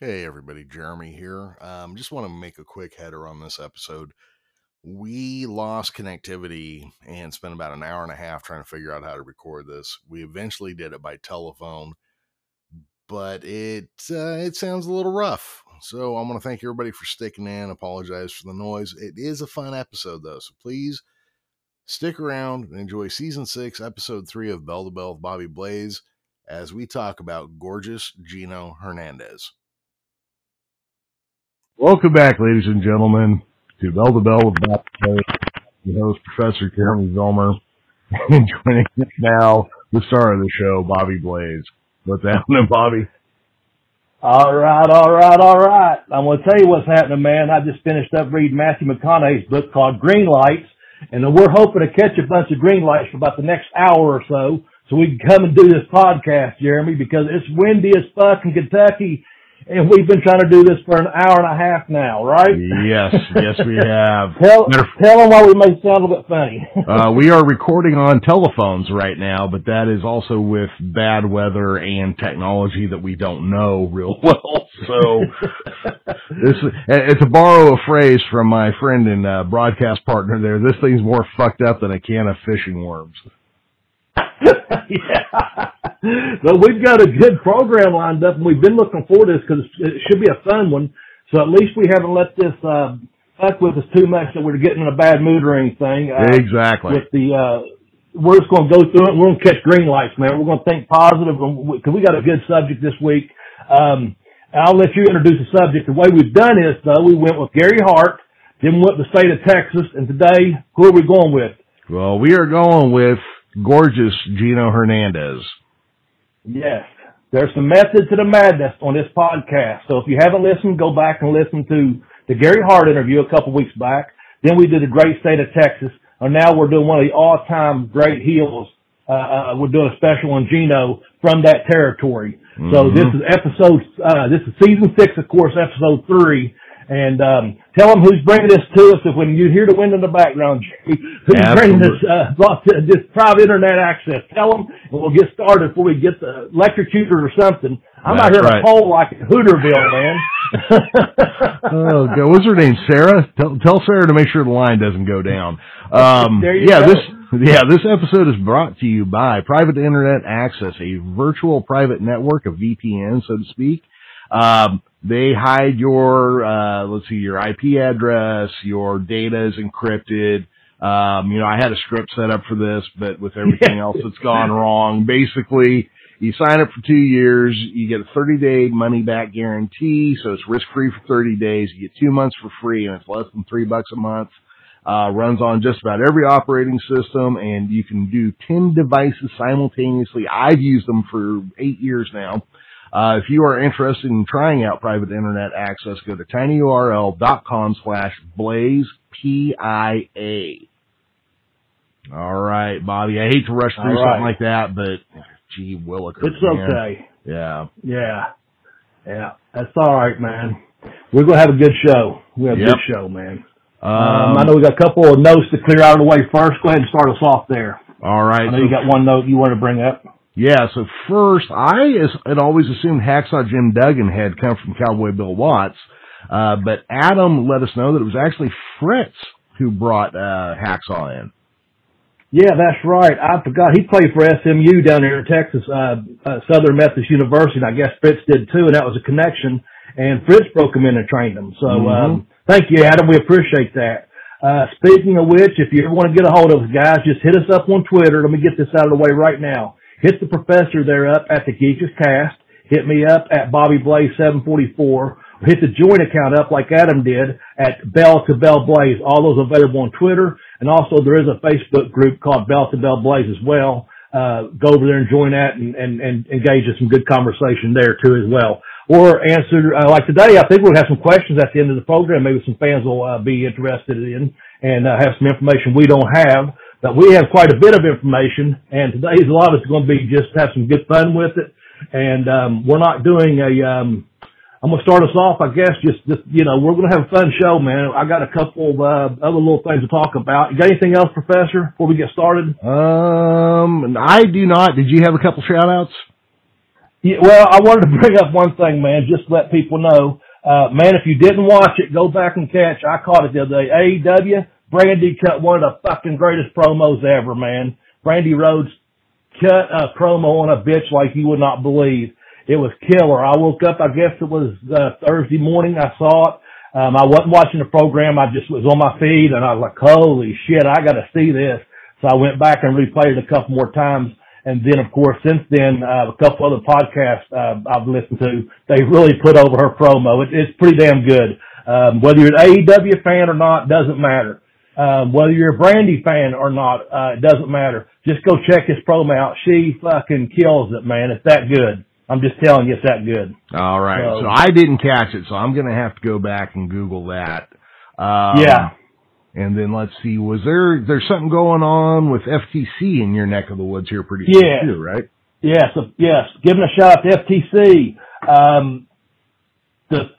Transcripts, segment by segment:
Hey everybody, Jeremy here. Um, just want to make a quick header on this episode. We lost connectivity and spent about an hour and a half trying to figure out how to record this. We eventually did it by telephone, but it uh, it sounds a little rough. So I want to thank everybody for sticking in. Apologize for the noise. It is a fun episode though, so please stick around and enjoy season six, episode three of Bell to Bell with Bobby Blaze as we talk about gorgeous Gino Hernandez. Welcome back, ladies and gentlemen, to Bell to Bell with Bob Blaze, the host, Professor Jeremy Vilmer, and joining us now, the star of the show, Bobby Blaze. What's happening, Bobby? All right, all right, all right. I'm going to tell you what's happening, man. I just finished up reading Matthew McConaughey's book called Green Lights, and we're hoping to catch a bunch of green lights for about the next hour or so, so we can come and do this podcast, Jeremy, because it's windy as fuck in Kentucky, and we've been trying to do this for an hour and a half now, right? Yes, yes, we have. tell, tell them why we may sound a little bit funny. uh, we are recording on telephones right now, but that is also with bad weather and technology that we don't know real well. So, this it's to borrow a phrase from my friend and uh, broadcast partner there. This thing's more fucked up than a can of fishing worms. Yeah. But we've got a good program lined up and we've been looking forward to this because it should be a fun one. So at least we haven't let this, uh, fuck with us too much that we're getting in a bad mood or anything. Uh, exactly. With the, uh, we're just going to go through it. We're going to catch green lights, man. We're going to think positive because we got a good subject this week. Um, I'll let you introduce the subject. The way we've done is though, we went with Gary Hart, then went to the state of Texas, and today, who are we going with? Well, we are going with gorgeous Gino Hernandez. Yes. There's some method to the madness on this podcast. So if you haven't listened, go back and listen to the Gary Hart interview a couple weeks back. Then we did the great state of Texas. And now we're doing one of the all-time great heels. Uh, uh, we're doing a special on Gino from that territory. Mm-hmm. So this is episode, uh, this is season six, of course, episode three. And um, tell them who's bringing this to us. If when you hear the wind in the background, who's Absolutely. bringing this uh, this private internet access? Tell them, and we'll get started before we get the electrocuted or something. I'm That's out here right. in a pole like Hooterville, man. oh, God. what's her name? Sarah. Tell, tell Sarah to make sure the line doesn't go down. Um, there you yeah, go. this yeah, this episode is brought to you by Private Internet Access, a virtual private network, a VPN, so to speak. Um, they hide your, uh, let's see, your IP address, your data is encrypted. Um, you know, I had a script set up for this, but with everything else that's gone wrong, basically, you sign up for two years, you get a 30 day money back guarantee, so it's risk free for 30 days. You get two months for free, and it's less than three bucks a month. Uh, runs on just about every operating system, and you can do 10 devices simultaneously. I've used them for eight years now. Uh, if you are interested in trying out private internet access, go to tinyurl.com slash blaze P-I-A. All right, Bobby. I hate to rush through right. something like that, but gee willikers. It's man. okay. Yeah. Yeah. Yeah. That's all right, man. We're going to have a good show. We have a Yep. good show, man. Um, Um, I know we got a couple of notes to clear out of the way first. Go ahead and start us off there. all right. I know so you got one note you wanted to bring up. Yeah, so first, I had always assumed Hacksaw Jim Duggan had come from Cowboy Bill Watts, uh, but Adam let us know that it was actually Fritz who brought uh, Hacksaw in. Yeah, that's right. I forgot he played for SMU down there in Texas, uh, uh, Southern Methodist University, and I guess Fritz did too, and that was a connection. And Fritz broke him in and trained him. So, Mhm. um, thank you, Adam. We appreciate that. Uh, speaking of which, if you ever want to get a hold of us, guys, just hit us up on Twitter. Let me get this out of the way right now. Hit the professor there up at the Geekus Cast. Hit me up at Bobby Blaze 744. Hit the joint account up like Adam did at Bell to Bell Blaze. All those available on Twitter. And also there is a Facebook group called Bell to Bell Blaze as well. Uh, go over there and join that and, and, and engage in some good conversation there too as well. Or answer, uh, like today, I think we'll have some questions at the end of the program. Maybe some fans will uh, be interested in and uh, have some information we don't have. But we have quite a bit of information and today's a lot of it's going to be just have some good fun with it. And, um, we're not doing a, um, I'm gonna start us off, I guess. Just, just you know, we're gonna have a fun show, man. I got a couple of uh, other little things to talk about. You got anything else, Professor, before we get started? Um, I do not. Did you have a couple shout outs? Yeah, well, I wanted to bring up one thing, man, just to let people know. Uh, man, if you didn't watch it, go back and catch. I caught it the other day. AEW, Brandi cut one of the fucking greatest promos ever, man. Brandi Rhodes cut a promo on a bitch like you would not believe. It was killer. I woke up, I guess it was uh, Thursday morning. I saw it. Um, I wasn't watching the program. I just was on my feed and I was like, holy shit, I got to see this. So I went back and replayed it a couple more times. And then, of course, since then, uh, a couple other podcasts uh, I've listened to, they really put over her promo. It, it's pretty damn good. Um, whether you're an AEW fan or not, doesn't matter. Um, whether you're a Brandi fan or not, uh, it doesn't matter. Just go check his promo out. She fucking kills it, man. It's that good. I'm just telling you, it's that good. All right. So, so I didn't catch it, so I'm going to have to go back and Google that. Um, yeah. And then let's see, was there, there's something going on with FTC in your neck of the woods here pretty yeah. soon too, right? Yes, yes. Giving a shout out to FTC. Um, the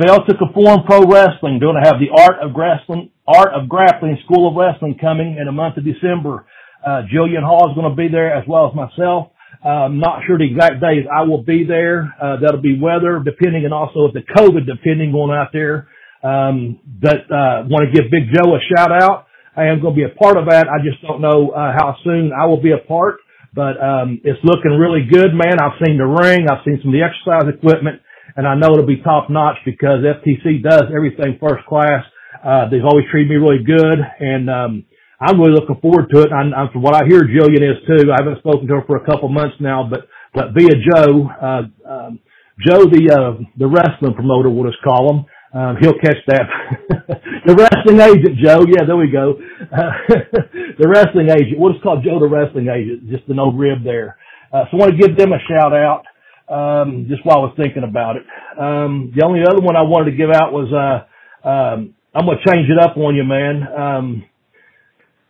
Fail to Conform Pro Wrestling going to have the Art of Wrestling, Art of Grappling School of Wrestling coming in the month of December. Uh, Jillian Hall is going to be there as well as myself. I'm not sure the exact days I will be there. Uh, that'll be weather depending and also if the COVID depending going out there. Um, but, uh, want to give Big Joe a shout out. I am going to be a part of that. I just don't know, uh, how soon I will be a part, but, um, it's looking really good, man. I've seen the ring. I've seen some of the exercise equipment and I know it'll be top notch because FTC does everything first class. Uh, they've always treated me really good and, um, I'm really looking forward to it. And I'm, from what I hear, Jillian is too. I haven't spoken to her for a couple months now, but, but via Joe, uh, um, Joe, the, uh, the wrestling promoter, we'll just call him, um, he'll catch that. the wrestling agent, Joe. Yeah, there we go. Uh, the wrestling agent. We'll just call Joe the wrestling agent, just an old rib there. Uh, so I want to give them a shout out, um, just while I was thinking about it. Um, the only other one I wanted to give out was, uh, um, I'm going to change it up on you, man. Um,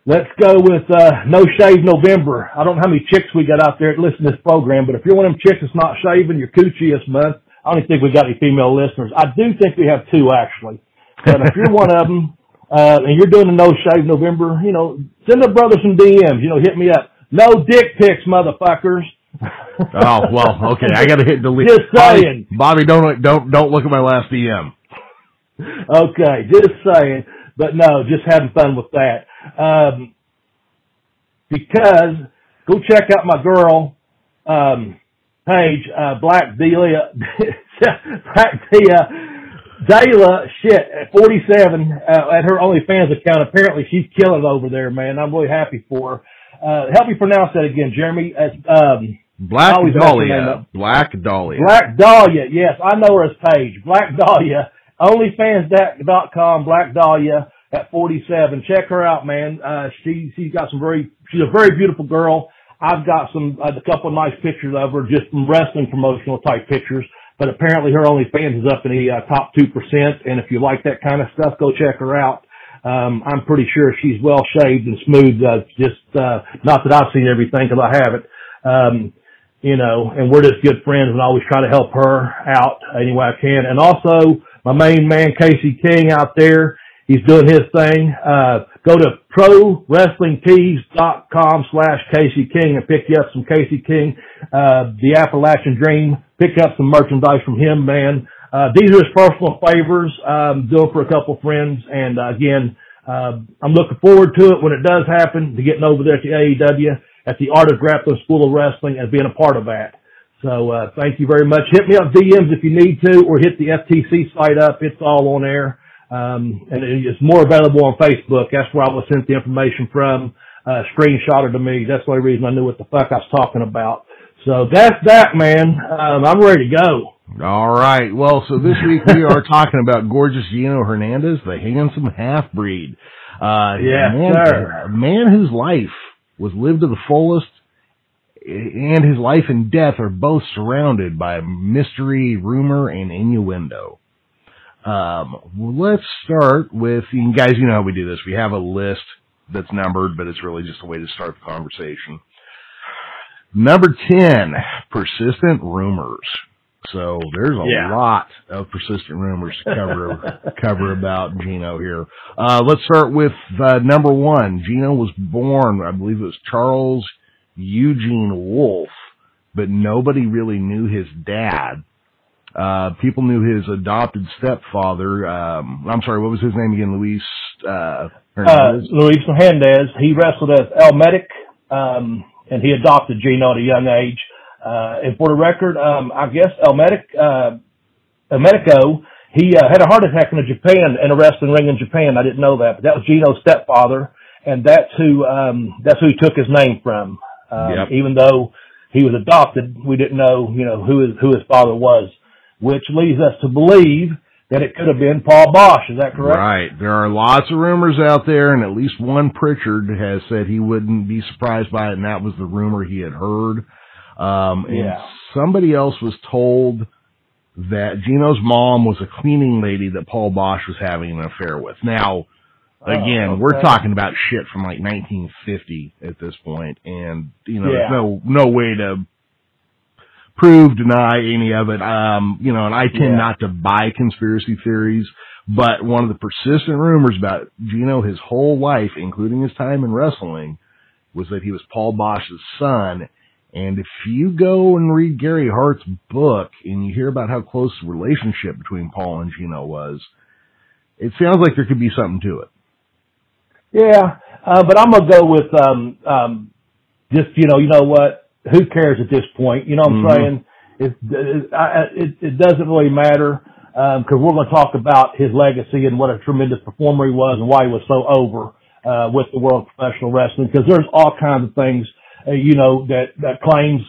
let's go with, uh, No Shave November. I don't know how many chicks we got out there that listen to this program, but if you're one of them chicks that's not shaving your coochie this month, I don't think we got any female listeners. I do think we have two actually. But if you're one of them, uh, and you're doing a no shave November, you know, send the brother some DMs, you know, hit me up. No dick pics, motherfuckers. oh, well, okay. I gotta hit delete. Just saying. Bobby, Bobby, don't, don't, don't look at my last DM. Okay, just saying. But no, just having fun with that. Um, because go check out my girl, um, page, uh, Black Delia, Black Delia, Dayla, shit, at 47, uh, at her OnlyFans account, apparently she's killing it over there, man. I'm really happy for her. Uh, help me pronounce that again, Jeremy. Uh, um, Black Dahlia. Black Dahlia. Black Dahlia, yes, I know her as Paige. Black Dahlia, OnlyFans.com, Black Dahlia at 47. Check her out, man. Uh, she, she's got some very, she's a very beautiful girl. I've got some, uh, a couple of nice pictures of her, just some wrestling promotional type pictures. But apparently her OnlyFans is up in the uh, top 2%. And if you like that kind of stuff, go check her out. Um, I'm pretty sure she's well shaved and smooth. Uh, just, uh, not that I've seen everything because I haven't. Um, you know, and we're just good friends and I always try to help her out any way I can. And also my main man, Casey King out there, he's doing his thing. Uh, go to prowrestlingtees.com slash Casey King and pick you up some Casey King, uh, the Appalachian Dream. Pick up some merchandise from him, man. Uh, these are his personal favors, um, doing for a couple friends. And uh, again, uh, I'm looking forward to it when it does happen to getting over there at the AEW at the Art of Grappling School of Wrestling and being a part of that. So, uh, thank you very much. Hit me up DMs if you need to or hit the FTC site up. It's all on there. Um, and it's more available on Facebook. That's where I was sent the information from, uh, screenshotted to me. That's the only reason I knew what the fuck I was talking about. So that's that, man. Um, I'm ready to go. All right. Well, so this week we are talking about gorgeous Gino Hernandez, the handsome half breed. Uh, yeah, man, sir. a man whose life was lived to the fullest and his life and death are both surrounded by mystery, rumor, and innuendo. Um, well, let's start with, you guys, you know how we do this. We have a list that's numbered, but it's really just a way to start the conversation. Number 10, persistent rumors. So there's a Yeah. lot of persistent rumors to cover, cover about Gino here. Uh, let's start with, uh, number one. Gino was born, I believe it was Charles Eugene Wolf, but nobody really knew his dad. Uh, people knew his adopted stepfather. Um, I'm sorry, what was his name again? Luis. Uh, uh, Luis Hernandez. He wrestled as El Medic, um, and he adopted Gino at a young age. Uh, and for the record, um, I guess El Medic, uh, El Medico, he uh, had a heart attack in Japan in a wrestling ring in Japan. I didn't know that, but that was Gino's stepfather, and that's who um, that's who he took his name from. Um, yep. Even though he was adopted, we didn't know, you know, who his who his father was which leads us to believe that it could have been Paul Boesch. Is that correct? Right. There are lots of rumors out there, and at least one Pritchard has said he wouldn't be surprised by it, and that was the rumor he had heard. Um, and yeah. somebody else was told that Gino's mom was a cleaning lady that Paul Boesch was having an affair with. Now, again, oh, okay. we're talking about shit from like 1950 at this point, and you know, yeah. no no way to prove, deny any of it. Um, you know, and I tend yeah. not to buy conspiracy theories, but one of the persistent rumors about Gino his whole life, including his time in wrestling, was that he was Paul Boesch's son. And if you go and read Gary Hart's book and you hear about how close the relationship between Paul and Gino was, it sounds like there could be something to it. Yeah, uh, but I'm gonna go with um, um, just you know, you know what? who cares at this point? You know what I'm mm-hmm. saying? It, it, it, it doesn't really matter because um, we're going to talk about his legacy and what a tremendous performer he was and why he was so over uh, with the world of professional wrestling. Because there's all kinds of things, uh, you know, that that claims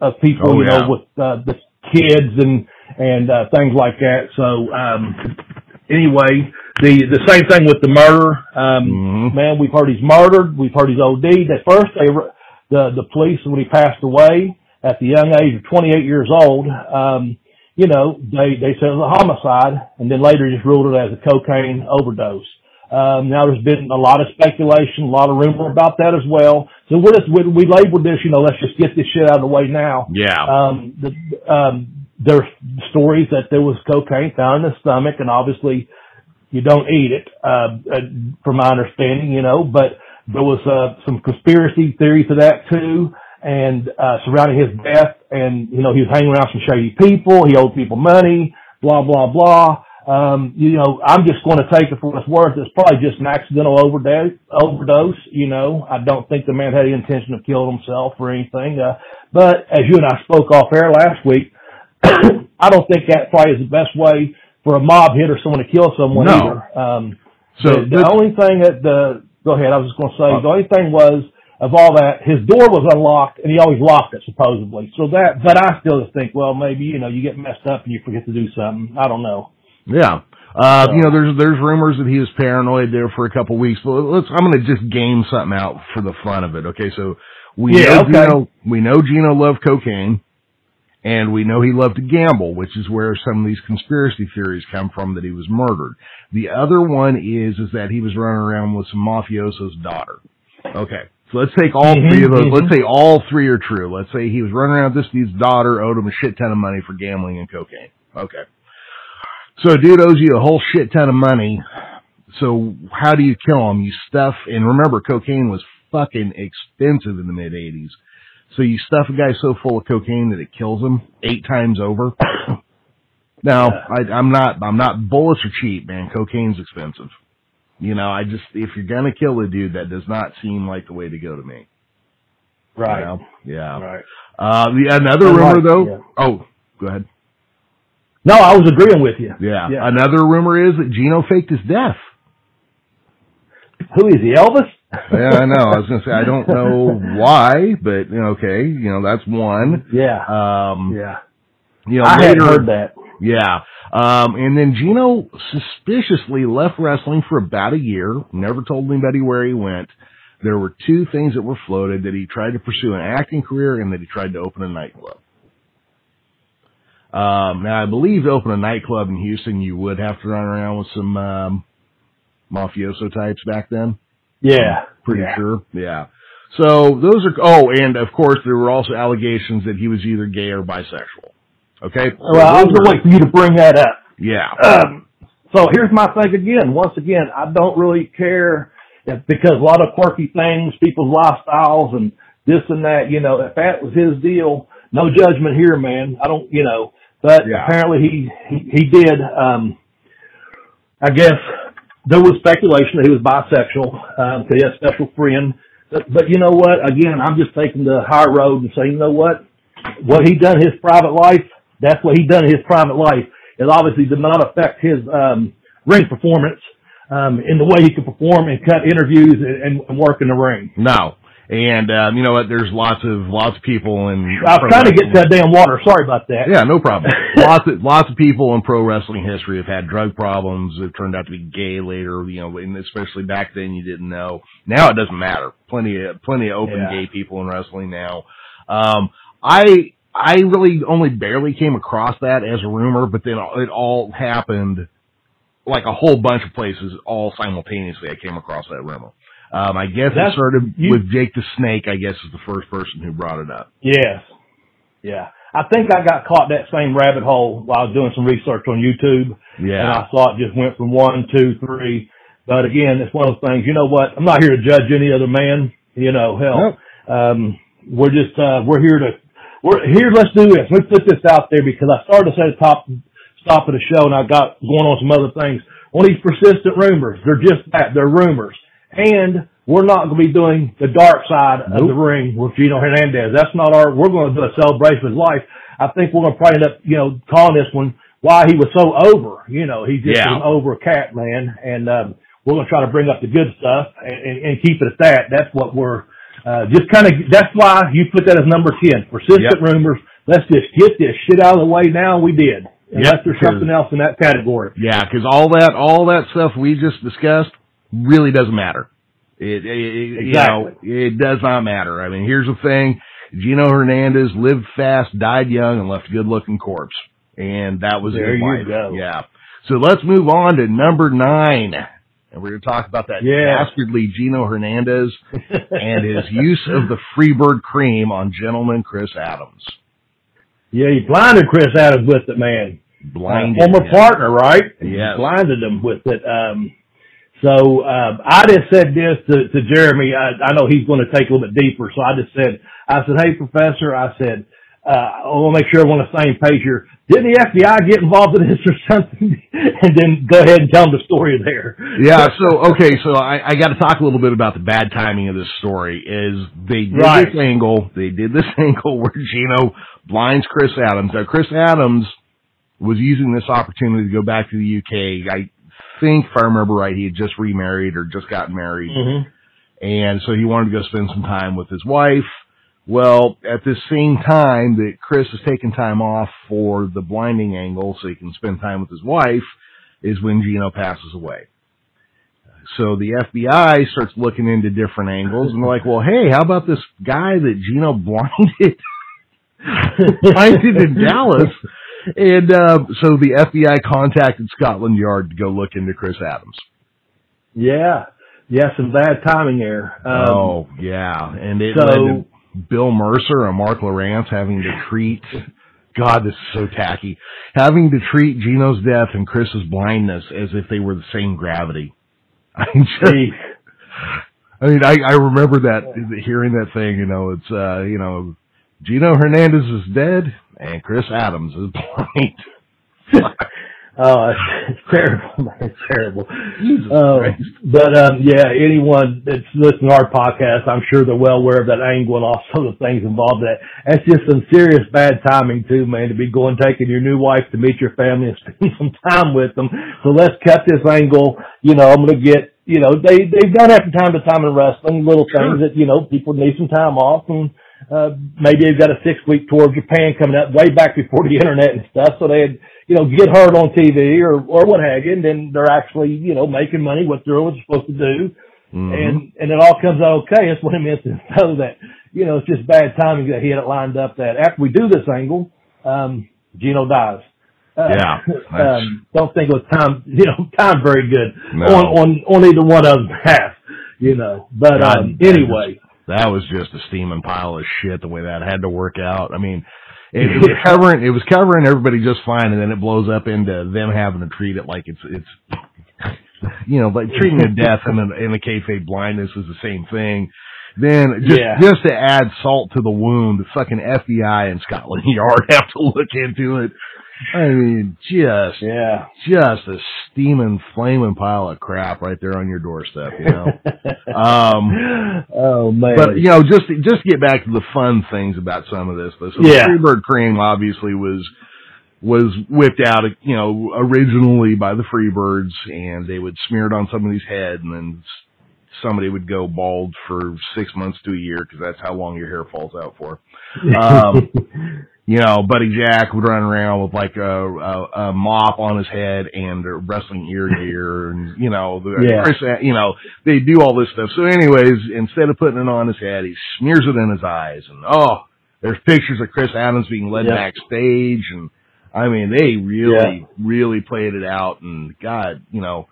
of people, oh, you yeah. know, with uh, the kids and and uh, things like that. So um, anyway, the the same thing with the murder. Um, mm-hmm. Man, we've heard he's murdered. We've heard he's OD'd. At first, they the the police when he passed away at the young age of 28 years old. Um, you know, they they said it was a homicide, and then later just ruled it as a cocaine overdose. Um, now there's been a lot of speculation, a lot of rumor about that as well. So we're just, we, we labeled this, you know, let's just get this shit out of the way now. Yeah. Um, the, um, there's stories that there was cocaine found in the stomach and obviously you don't eat it, uh, uh from my understanding, you know, but there was uh, some conspiracy theory to that too, and uh, surrounding his death. And you know, he was hanging around some shady people. He owed people money. Blah blah blah. Um, you know, I'm just going to take it for what it's worth. It's probably just an accidental overdose. Overdose. You know, I don't think the man had any intention of killing himself or anything. Uh, but as you and I spoke off air last week, I don't think that probably is the best way for a mob hit or someone to kill someone no. either. Um, so the, the only thing that the Go ahead. I was just going to say the only thing was of all that, his door was unlocked and he always locked it supposedly. So that, but I still just think, well, maybe you know you get messed up and you forget to do something. I don't know. Yeah. Uh, so, you know, there's there's rumors that he was paranoid there for a couple weeks. But let's I'm going to just game something out for the fun of it. Okay, so we yeah, know okay. Gino, we know Gino loved cocaine. And we know he loved to gamble, which is where some of these conspiracy theories come from that he was murdered. The other one is, is that he was running around with some mafioso's daughter. Okay. So let's take all mm-hmm, three of those. Mm-hmm. Let's say all three are true. Let's say he was running around with this dude's daughter, owed him a shit ton of money for gambling and cocaine. Okay. So dude owes you a whole shit ton of money. So how do you kill him? You stuff, and remember cocaine was fucking expensive in the mid 80s. So you stuff a guy so full of cocaine that it kills him eight times over. now, I, I'm not, I'm not, bullets are cheap, man. Cocaine's expensive. You know, I just, if you're gonna kill a dude, that does not seem like the way to go to me. Right. You know? Yeah. Right. Uh, the, another rumor like, though, yeah. oh, go ahead. No, I was agreeing with you. Yeah. yeah. Another rumor is that Gino faked his death. Who is he, Elvis? Yeah, I know. I was gonna say I don't know why, but okay, you know that's one. Yeah. Um, yeah. You know, I later, had heard that. Yeah. Um, and then Gino suspiciously left wrestling for about a year. Never told anybody where he went. There were two things that were floated: that he tried to pursue an acting career, and that he tried to open a nightclub. Um, now I believe to open a nightclub in Houston, you would have to run around with some um, mafioso types back then. Yeah. I'm pretty yeah. sure. Yeah. So those are, oh, and of course there were also allegations that he was either gay or bisexual. Okay. Well, I was waiting for you to bring that up. Yeah. Um, so here's my thing again. Once again, I don't really care if, because a lot of quirky things, people's lifestyles and this and that, you know, if that was his deal, no judgment here, man. I don't, you know, but Yeah. apparently he, he, he did, um, I guess there was speculation that he was bisexual, um, cause he had a special friend. But, but you know what? Again, I'm just taking the high road and saying, you know what? What he done in his private life, that's what he done in his private life. It obviously did not affect his, um, ring performance, um, in the way he could perform and cut interviews and, and, work in the ring. No. And, um, you know what? There's lots of, lots of people in. I was trying to get that damn water. Sorry about that. Yeah, no problem. lots of lots of people in pro wrestling history have had drug problems. It turned out to be gay later, you know, and especially back then you didn't know. Now it doesn't matter. Plenty of plenty of open Yeah. gay people in wrestling now. Um, I I really only barely came across that as a rumor, but then it all happened like a whole bunch of places all simultaneously. I came across that rumor. Um, I guess it started you- with Jake the Snake. I guess is the first person who brought it up. Yes. Yeah. I think I got caught that same rabbit hole while I was doing some research on YouTube. Yeah, and I saw it just went from one, two, three. But again, it's one of those things, you know what? I'm not here to judge any other man. You know, hell, um, we're just, uh, we're here to, we're here. Let's do this. Let's put this out there because I started to say the top, stop of the show and I got going on some other things. On these persistent rumors, they're just that. They're rumors. And we're not going to be doing the dark side of the ring with Gino Hernandez. That's not our, we're going to do a celebration of his life. I think we're going to probably end up, you know, calling this one why he was so over. You know, he's just Yeah. an over cat, man. And, um, we're going to try to bring up the good stuff and, and, and keep it at that. That's what we're, uh, just kind of, that's why you put that as number 10. Persistent Yep. rumors. Let's just get this shit out of the way now. We did. Unless there's something else in that category. Yeah, because all that all that stuff we just discussed really doesn't matter. It, it, it you know Exactly. it does not matter. I mean, here's the thing: Gino Hernandez lived fast, died young, and left a good-looking corpse, and that was There his life. go. Yeah. So let's move on to number nine, and we're going to talk about that Yeah. dastardly Gino Hernandez and his use of the Freebird cream on gentleman Chris Adams. Yeah, he blinded Chris Adams with it, man. Blinded Uh, former him. partner, right? Yeah. Blinded him with it. Um, so um, I just said this to, to Jeremy. I, I know he's going to take a little bit deeper, so I just said, I said, hey, professor, I said, uh, I want to make sure we're on the same page here. Did the FBI get involved in this or something? and then go ahead and tell them the story there. yeah. So okay. So I, I got to talk a little bit about the bad timing of this story. Is they did Right. this angle? They did this angle where Gino blinds Chris Adams. Now Chris Adams was using this opportunity to go back to the UK. I think, if I remember right, he had just remarried or just gotten married, Mm-hmm. and so he wanted to go spend some time with his wife. Well, at the same time that Chris is taking time off for the blinding angle so he can spend time with his wife is when Gino passes away. So the FBI starts looking into different angles and they're like, well, hey, how about this guy that Gino blinded? blinded in Dallas. And, uh, so the FBI contacted Scotland Yard to go look into Chris Adams. Yeah. Yeah, some bad timing there. Um, oh, yeah. And it so- led to Bill Mercer and Marc Lowrance having to treat, God, this is so tacky, having to treat Gino's death and Chris's blindness as if they were the same gravity. I just. I mean, I, I remember that, hearing that thing, you know, it's, uh, you know, Gino Hernandez is dead and Chris Adams is blind. Oh, it's, terrible, man. It's terrible. Uh, but um, yeah, anyone that's listening to our podcast, I'm sure they're well aware of that angle and also the things involved in that. That's just some serious bad timing too, man, to be going taking your new wife to meet your family and spend some time with them. So let's cut this angle. You know, I'm gonna get you know, they they've done that from time to time in wrestling, little things that, you know, people need some time off and uh maybe they've got a six week tour of Japan coming up way back before the internet and stuff, so they had you know, get heard on TV or, or what have you, and then they're actually, you know, making money, what they're, what they're supposed to do. Mhm. And, and it all comes out okay. That's what it means to know that, you know, it's just bad timing that he had it lined up that after we do this angle, um, Gino dies. Uh, Yeah, um, don't think it was time, you know, time very good No. on, on, on either one of them half, you know, but, God, um, anyway, that was just a steaming pile of shit the way that had to work out. I mean, it, it was covering it was covering everybody just fine, and then it blows up into them having to treat it like it's it's you know like treating a death and a, and a kayfabe blindness is the same thing. then just Yeah. just to add salt to the wound, the fucking FBI and Scotland Yard have to look into it. I mean, just Yeah. just a steaming, flaming pile of crap right there on your doorstep, you know. um, oh man. but you know, just just to get back to the fun things about some of this. So Yeah. the Freebird cream obviously was was whipped out, you know, originally by the Freebirds, and they would smear it on somebody's head, and then somebody would go bald for six months to a year because that's how long your hair falls out for. Um, you know, Buddy Jack would run around with like a, a, a mop on his head and a wrestling ear gear, and you know, the, Yeah. Chris, you know, they do all this stuff. So, anyways, instead of putting it on his head, he smears it in his eyes, and oh, there's pictures of Chris Adams being led Yeah. backstage, and I mean, they really, really played it out, and God, you know.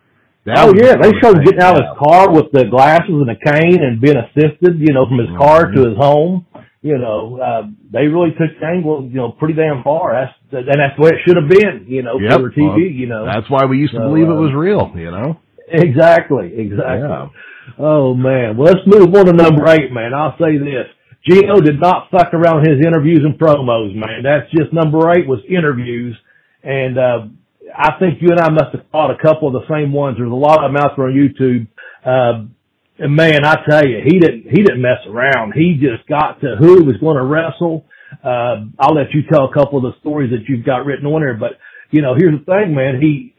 that Oh yeah, they showed him getting out of his car with the glasses and a cane and being assisted, you know, from his car Mhm. to his home. You know, uh, they really took the angle, you know, pretty damn far. That's and that's the way it should have been, you know, Yep. for TV. Well, you know, That's why we used to So, believe it uh, was real, you know. exactly, exactly. Yeah. Oh man, well let's move on to number eight, man. I'll say this: Gino did not fuck around his interviews and promos, man. That's just number eight was interviews, and uh, I think you and I must have caught a couple of the same ones. There's a lot of them out there on YouTube. Uh, and man, I tell you, he didn't he didn't mess around. He just got to who he was going to wrestle. Uh, I'll let you tell a couple of the stories that you've got written on there, but you know, here's the thing, man. He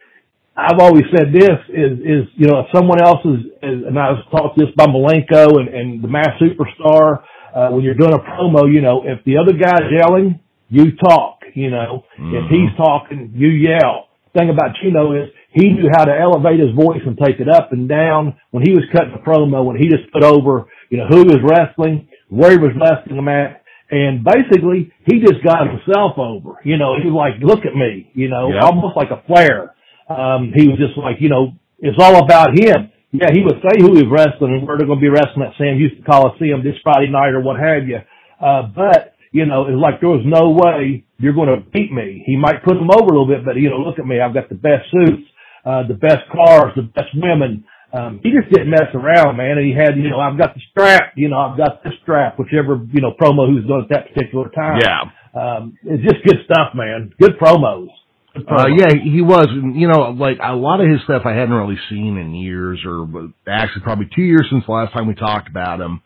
I've always said this is, is, you know, if someone else is, is and I was taught this by Malenko and, and the Masked Superstar, uh, when you're doing a promo, you know, if the other guy's yelling, you talk, you know, if Mhm. he's talking, you yell. thing about Chino is he knew how to elevate his voice and take it up and down when he was cutting a promo, when he just put over, you know, who was wrestling, where he was wrestling them at, and basically he just got himself over. You know, he was like, look at me, you know, Yep. almost like a flare. Um, he was just like, you know, it's all about him. Yeah, he would say who he was wrestling and where they're going to be wrestling at Sam Houston Coliseum this Friday night or what have you. Uh, but, you know, it's like there was no way you're going to beat me. He might put him over a little bit, but you know, look at me. I've got the best suits, uh, the best cars, the best women. Um, he just didn't mess around, man. And he had, you know, I've got the strap, you know, I've got this strap, whichever, you know, promo who's doing at that particular time. Yeah. Um, it's just good stuff, man. Good promos. Good Uh, yeah, he was. You know, like a lot of his stuff I hadn't really seen in years, or actually probably two years since the last time we talked about him.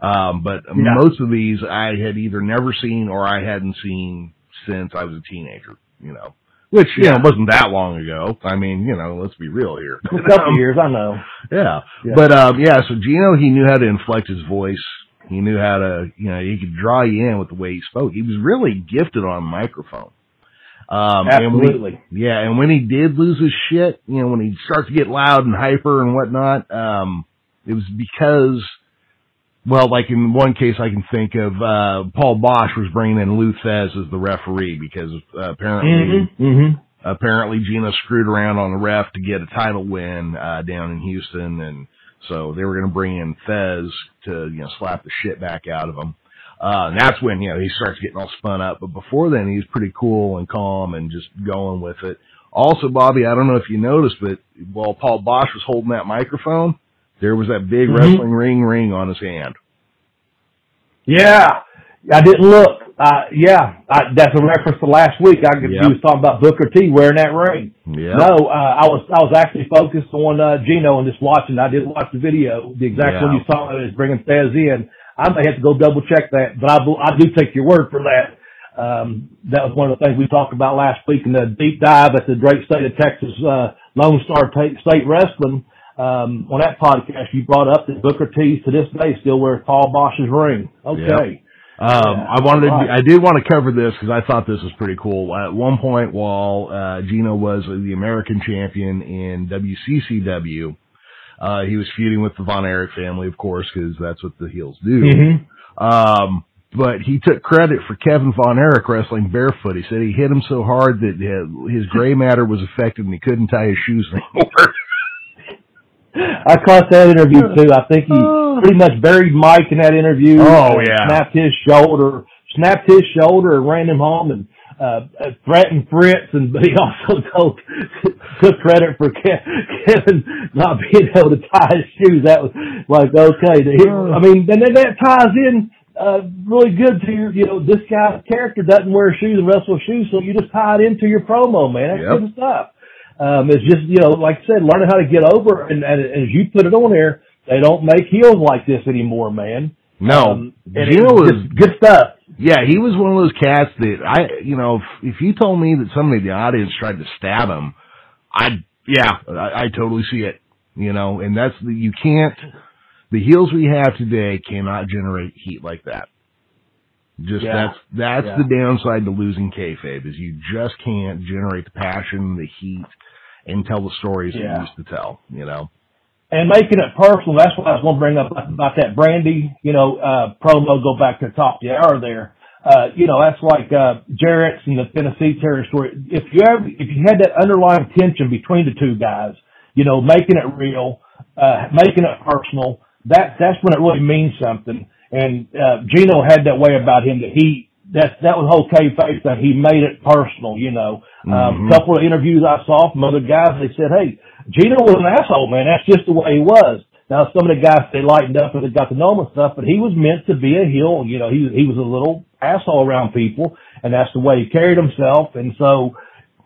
Um, but Yeah. most of these I had either never seen or I hadn't seen since I was a teenager. You know, which you Yeah. know wasn't that long ago. I mean, you know, let's be real here. A couple years, I know. Yeah. Yeah. But um yeah, so Gino he knew how to inflect his voice. He knew how to you know, he could draw you in with the way he spoke. He was really gifted on microphone. Um and he- Absolutely. yeah, and when he did lose his shit, you know, when he starts to get loud and hyper and whatnot, um, it was because, well, like in one case I can think of, uh, Paul Boesch was bringing in Lou Thesz as the referee because uh, apparently, Mm-hmm. apparently Gino screwed around on the ref to get a title win, uh, down in Houston and so they were going to bring in Thesz to, you know, slap the shit back out of him. Uh, and that's when, you know, he starts getting all spun up. But before then, he's pretty cool and calm and just going with it. Also, Bobby, I don't know if you noticed, but while Paul Boesch was holding that microphone, there was that big Mhm. wrestling ring ring on his hand. Yeah, I didn't look. Uh, yeah, I, that's a reference to last week. I Yep. he was talking about Booker T wearing that ring. Yeah. No, uh, I was I was actually focused on uh, Gino and just watching. I didn't watch the video. The exact Yeah. one you saw is bringing Thesz in. I may have to go double check that, but I I do take your word for that. Um, that was one of the things we talked about last week in the deep dive at the great state of Texas uh, Lone Star State Wrestling. Um, on that podcast, you brought up that Booker T to this day still wears Paul Boesch's ring. Okay. Um, Yeah, I wanted to, right. I did want to cover this because I thought this was pretty cool. At one point, while uh, Gino was the American champion in WCCW, uh, he was feuding with the Von Erich family, of course, because that's what the heels do. Mm-hmm. Um, but he took credit for Kevin Von Erich wrestling barefoot. He said he hit him so hard that his gray matter was affected and he couldn't tie his shoes anymore. I caught that interview too. I think he pretty much buried Mike in that interview. Oh, yeah. Snapped his shoulder, snapped his shoulder and ran him home. And uh, threatened Fritz, and but he also told took credit for Kevin not being able to tie his shoes. That was like okay. I mean, and then that ties in uh, really good to your, you know, this guy's character doesn't wear shoes and wrestle shoes, so you just tie it into your promo, man. That's yep. good stuff. Um, it's just, you know, like I said, learning how to get over, and, and, and as you put it on there, they don't make heels like this anymore, man. No, um, was good stuff. Yeah, he was one of those cats that I, you know, if, if you told me that somebody in the audience tried to stab him, I'd, yeah, I, I totally see it. You know, and that's the, you can't the heels we have today cannot generate heat like that. Just yeah. that's that's yeah. the downside to losing kayfabe is you just can't generate the passion, the heat, and tell the stories yeah. you used to tell. You know, and making it personal. That's what I was going to bring up about that Brandi, you know, uh, promo. Go back to the top of the hour there. Uh, you know, that's like uh, Jarrett's and the Tennessee territory. If you ever, if you had that underlying tension between the two guys, you know, making it real, uh, making it personal, that that's when it really means something. And uh, Gino had that way about him that he that that was whole kayfabe that He made it personal, you know. Um, mm-hmm. A couple of interviews I saw from other guys, they said, "Hey, Gino was an asshole, man. That's just the way he was." Now some of the guys they lightened up and they got to know him and stuff, but he was meant to be a heel. You know, he he was a little asshole around people, and that's the way he carried himself. And so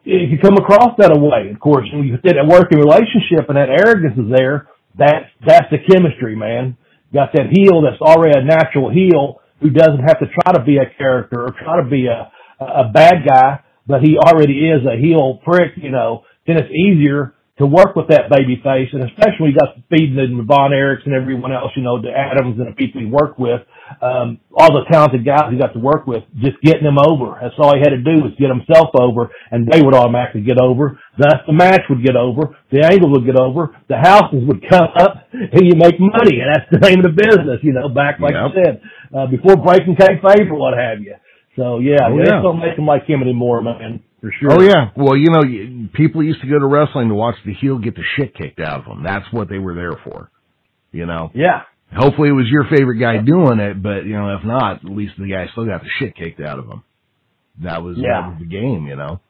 if you come across that way, of course, when you get a working relationship and that arrogance is there, that's, that's the chemistry, man. Got that heel that's already a natural heel who doesn't have to try to be a character or try to be a, a bad guy, but he already is a heel prick, you know, then it's easier to work with that baby face, and especially you got feeding the Von Erichs and everyone else, you know, the Adams and the people he worked with, um, all the talented guys he got to work with, just getting them over. That's all he had to do was get himself over, and they would automatically get over. Thus, the match would get over, the angle would get over, the houses would come up, and you make money, and that's the name of the business, you know, back like yep. I said, uh, before breaking kayfabe or what have you. So yeah, oh, yeah. don't make them like him anymore, man. For sure. Oh yeah. Well, you know, people used to go to wrestling to watch the heel get the shit kicked out of them. That's what they were there for. You know. Yeah. Hopefully it was your favorite guy doing it, but you know, if not, at least the guy still got the shit kicked out of him. That was, yeah. that was the game, you know.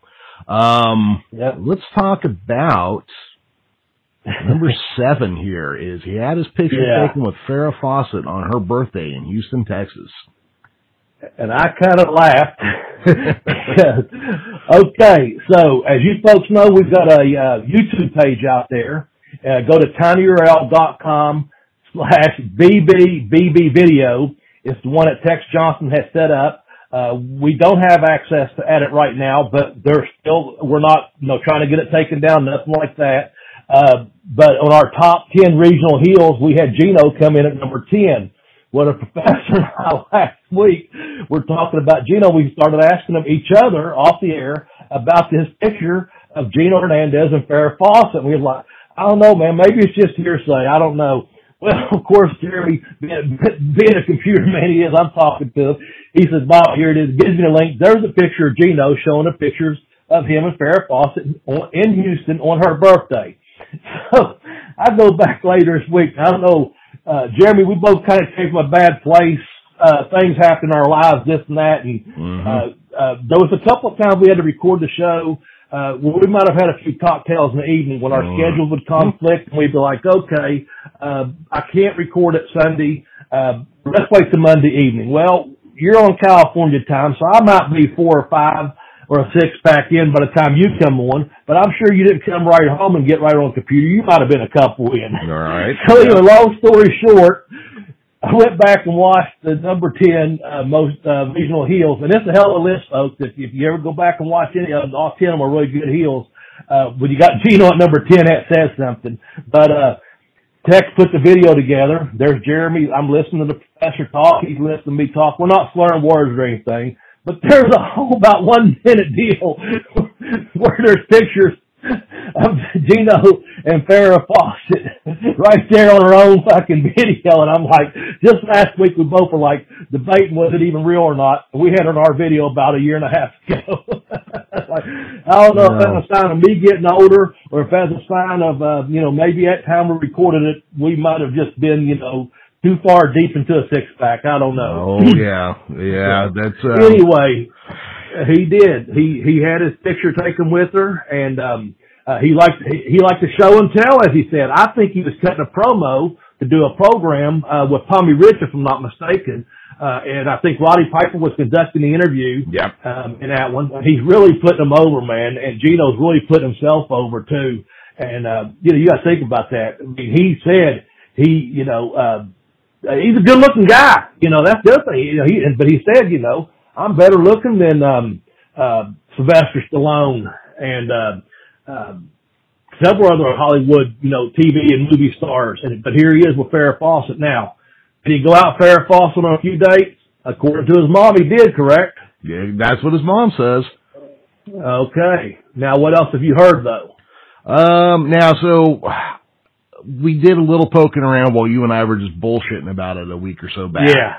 Um, yep. let's talk about number seven here is he had his picture yeah. taken with Farrah Fawcett on her birthday in Houston, Texas. And I kind of laughed. okay, so as you folks know, we've got a uh, YouTube page out there. Uh, go to tinyurl.com slash BBBB video. It's the one that Tex Johnson has set up. Uh, we don't have access to edit right now, but there's still, we're not, you know, trying to get it taken down, nothing like that. Uh, but on our top 10 regional heels, we had Gino come in at number 10. What a professor and I last week we're talking about Gino. We started asking them each other off the air about this picture of Gino Hernandez and Farrah Fawcett. We were like, I don't know, man. Maybe it's just hearsay. I don't know. Well, of course, being, being a computer man he is, I'm talking to him. He says, Bob, here it is. Gives me a link. There's a picture of Gino showing the pictures of him and Farrah Fawcett in Houston on her birthday. So I go back later this week. I don't know, uh, Jeremy, we both kind of came from a bad place. Uh, things happen in our lives, this and that. And, mm-hmm. uh, uh, there was a couple of times we had to record the show uh, well, we might have had a few cocktails in the evening when our mm. schedules would conflict and we'd be like, okay, uh, I can't record it Sunday. Uh, let's wait till Monday evening. Well, you're on California time, so I might be four or five or a six pack in by the time you come on, but I'm sure you didn't come right home and get right on the computer. You might have been a couple in. All right. so anyway, long story short, I went back and watched the number 10 uh, most uh, regional heels, and it's a hell of a list, folks. If, if you ever go back and watch any of them, all 10 of them are really good heels. Uh, when you got Gino at number 10, that says something. But, uh, Tex put the video together. There's Jeremy. I'm listening to the professor talk. He's listening to me talk. We're not slurring words or anything, but there's a whole about one minute deal where there's pictures of Gino and Farrah Fawcett right there on her own fucking video. And I'm like, just last week we both were like debating was it even real or not. We had on our video about a year and a half ago. like, I don't know no. if that's a sign of me getting older or if that's a sign of, uh, you know, maybe at the time we recorded it, we might have just been, you know, too far deep into a six pack. I don't know. Oh yeah, yeah. That's uh... anyway. he did. He he had his picture taken with her, and um, uh, he liked he, he liked to show and tell, as he said. I think he was cutting a promo to do a program uh, with Tommy Rich, if I'm not mistaken. Uh, and I think Roddy Piper was conducting the interview Yep. um, in that one. He's really putting them over, man. And Gino's really putting himself over too. And uh, you know, you got to think about that. I mean, he said he, you know, uh, he's a good-looking guy. You know, that's the other thing. You know, he, but he said, you know, I'm better looking than um, uh, Sylvester Stallone and uh, uh, several other Hollywood, you know, TV and movie stars. And but here he is with Farrah Fawcett now. Did he go out Farrah Fawcett on a few dates? According to his mom, he did. Correct. Yeah, that's what his mom says. Okay. Now, what else have you heard though? Um, now, so we did a little poking around while you and I were just bullshitting about it a week or so back. Yeah.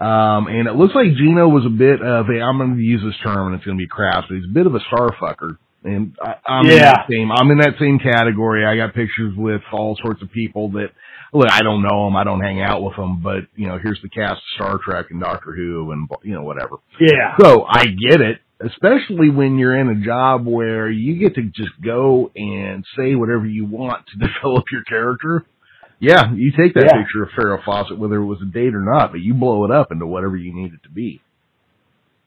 Um, and it looks like Gino was a bit of a, I'm going to use this term and it's going to be crass, but he's a bit of a star fucker. And I, I'm in that same, I'm in that same category. I got pictures with all sorts of people that, look, I don't know them. I don't hang out with them, but you know, here's the cast of Star Trek and Doctor Who and, you know, whatever. Yeah. So I get it, especially when you're in a job where you get to just go and say whatever you want to develop your character. Yeah, you take that Yeah. picture of Farrah Fawcett, whether it was a date or not, but you blow it up into whatever you need it to be.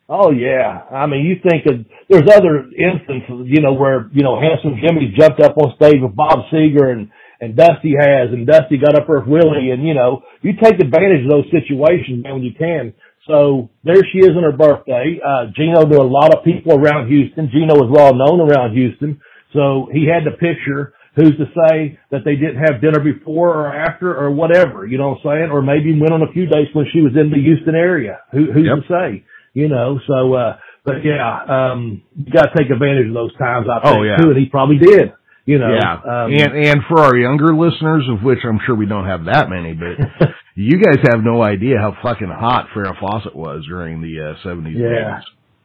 Oh yeah. I mean, you think of, there's other instances, you know, where, you know, Handsome Jimmy jumped up on stage with Bob Seger and, and Dusty has, and Dusty got up with Willie, and you know, you take advantage of those situations, man, when you can. So there she is on her birthday. Uh, Gino knew a lot of people around Houston. Gino was well known around Houston. So he had the picture. Who's to say that they didn't have dinner before or after or whatever, you know what I'm saying? Or maybe went on a few dates when she was in the Houston area. Who, who's Yep. to say? You know, so, uh, but yeah, um, you gotta take advantage of those times, I think, Oh, yeah. too, and he probably did, you know. yeah, um, and and for our younger listeners, of which I'm sure we don't have that many, but you guys have no idea how fucking hot Farrah Fawcett was during the uh, 70s. Yeah.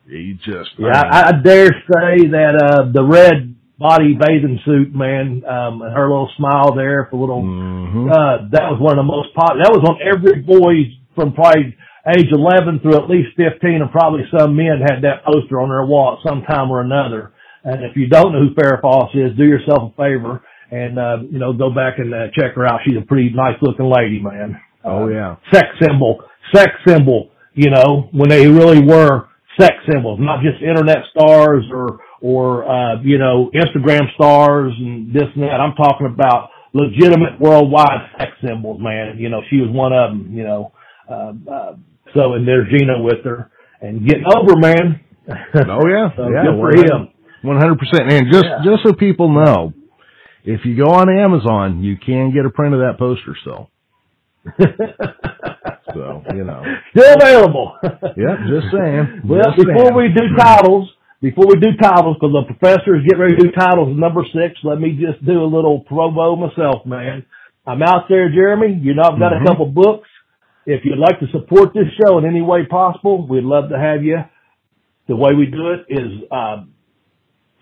You just, Yeah, I mean, I, I dare say that uh the red body bathing suit, man, um, and her little smile there for little mhm. uh that was one of the most popular. That was on every boy from probably age 11 through at least 15, and probably some men had that poster on their wall at some time or another. And if you don't know who Farrah Fawcett is, do yourself a favor and uh, you know go back and uh, check her out. She's a pretty nice looking lady, man. Oh Uh, yeah. sex symbol, sex symbol, you know, when they really were sex symbols, not just internet stars or, or, uh, you know, Instagram stars and this and that. I'm talking about legitimate worldwide sex symbols, man. You know, she was one of them, you know, uh, uh, so, and there's Gino with her and getting over, man. Oh yeah, so yeah. good for him. One hundred percent. And just Yeah. just so people know, if you go on Amazon, you can get a print of that poster still. So you know. Still available. Yeah, just saying. Well, Just before saying. we do titles, before we do titles, because the professor is getting ready to do titles number six, let me just do a little promo myself, man. I'm out there, Jeremy. You know, I've got Mhm. a couple books. If you'd like to support this show in any way possible, we'd love to have you. The way we do it is, uh,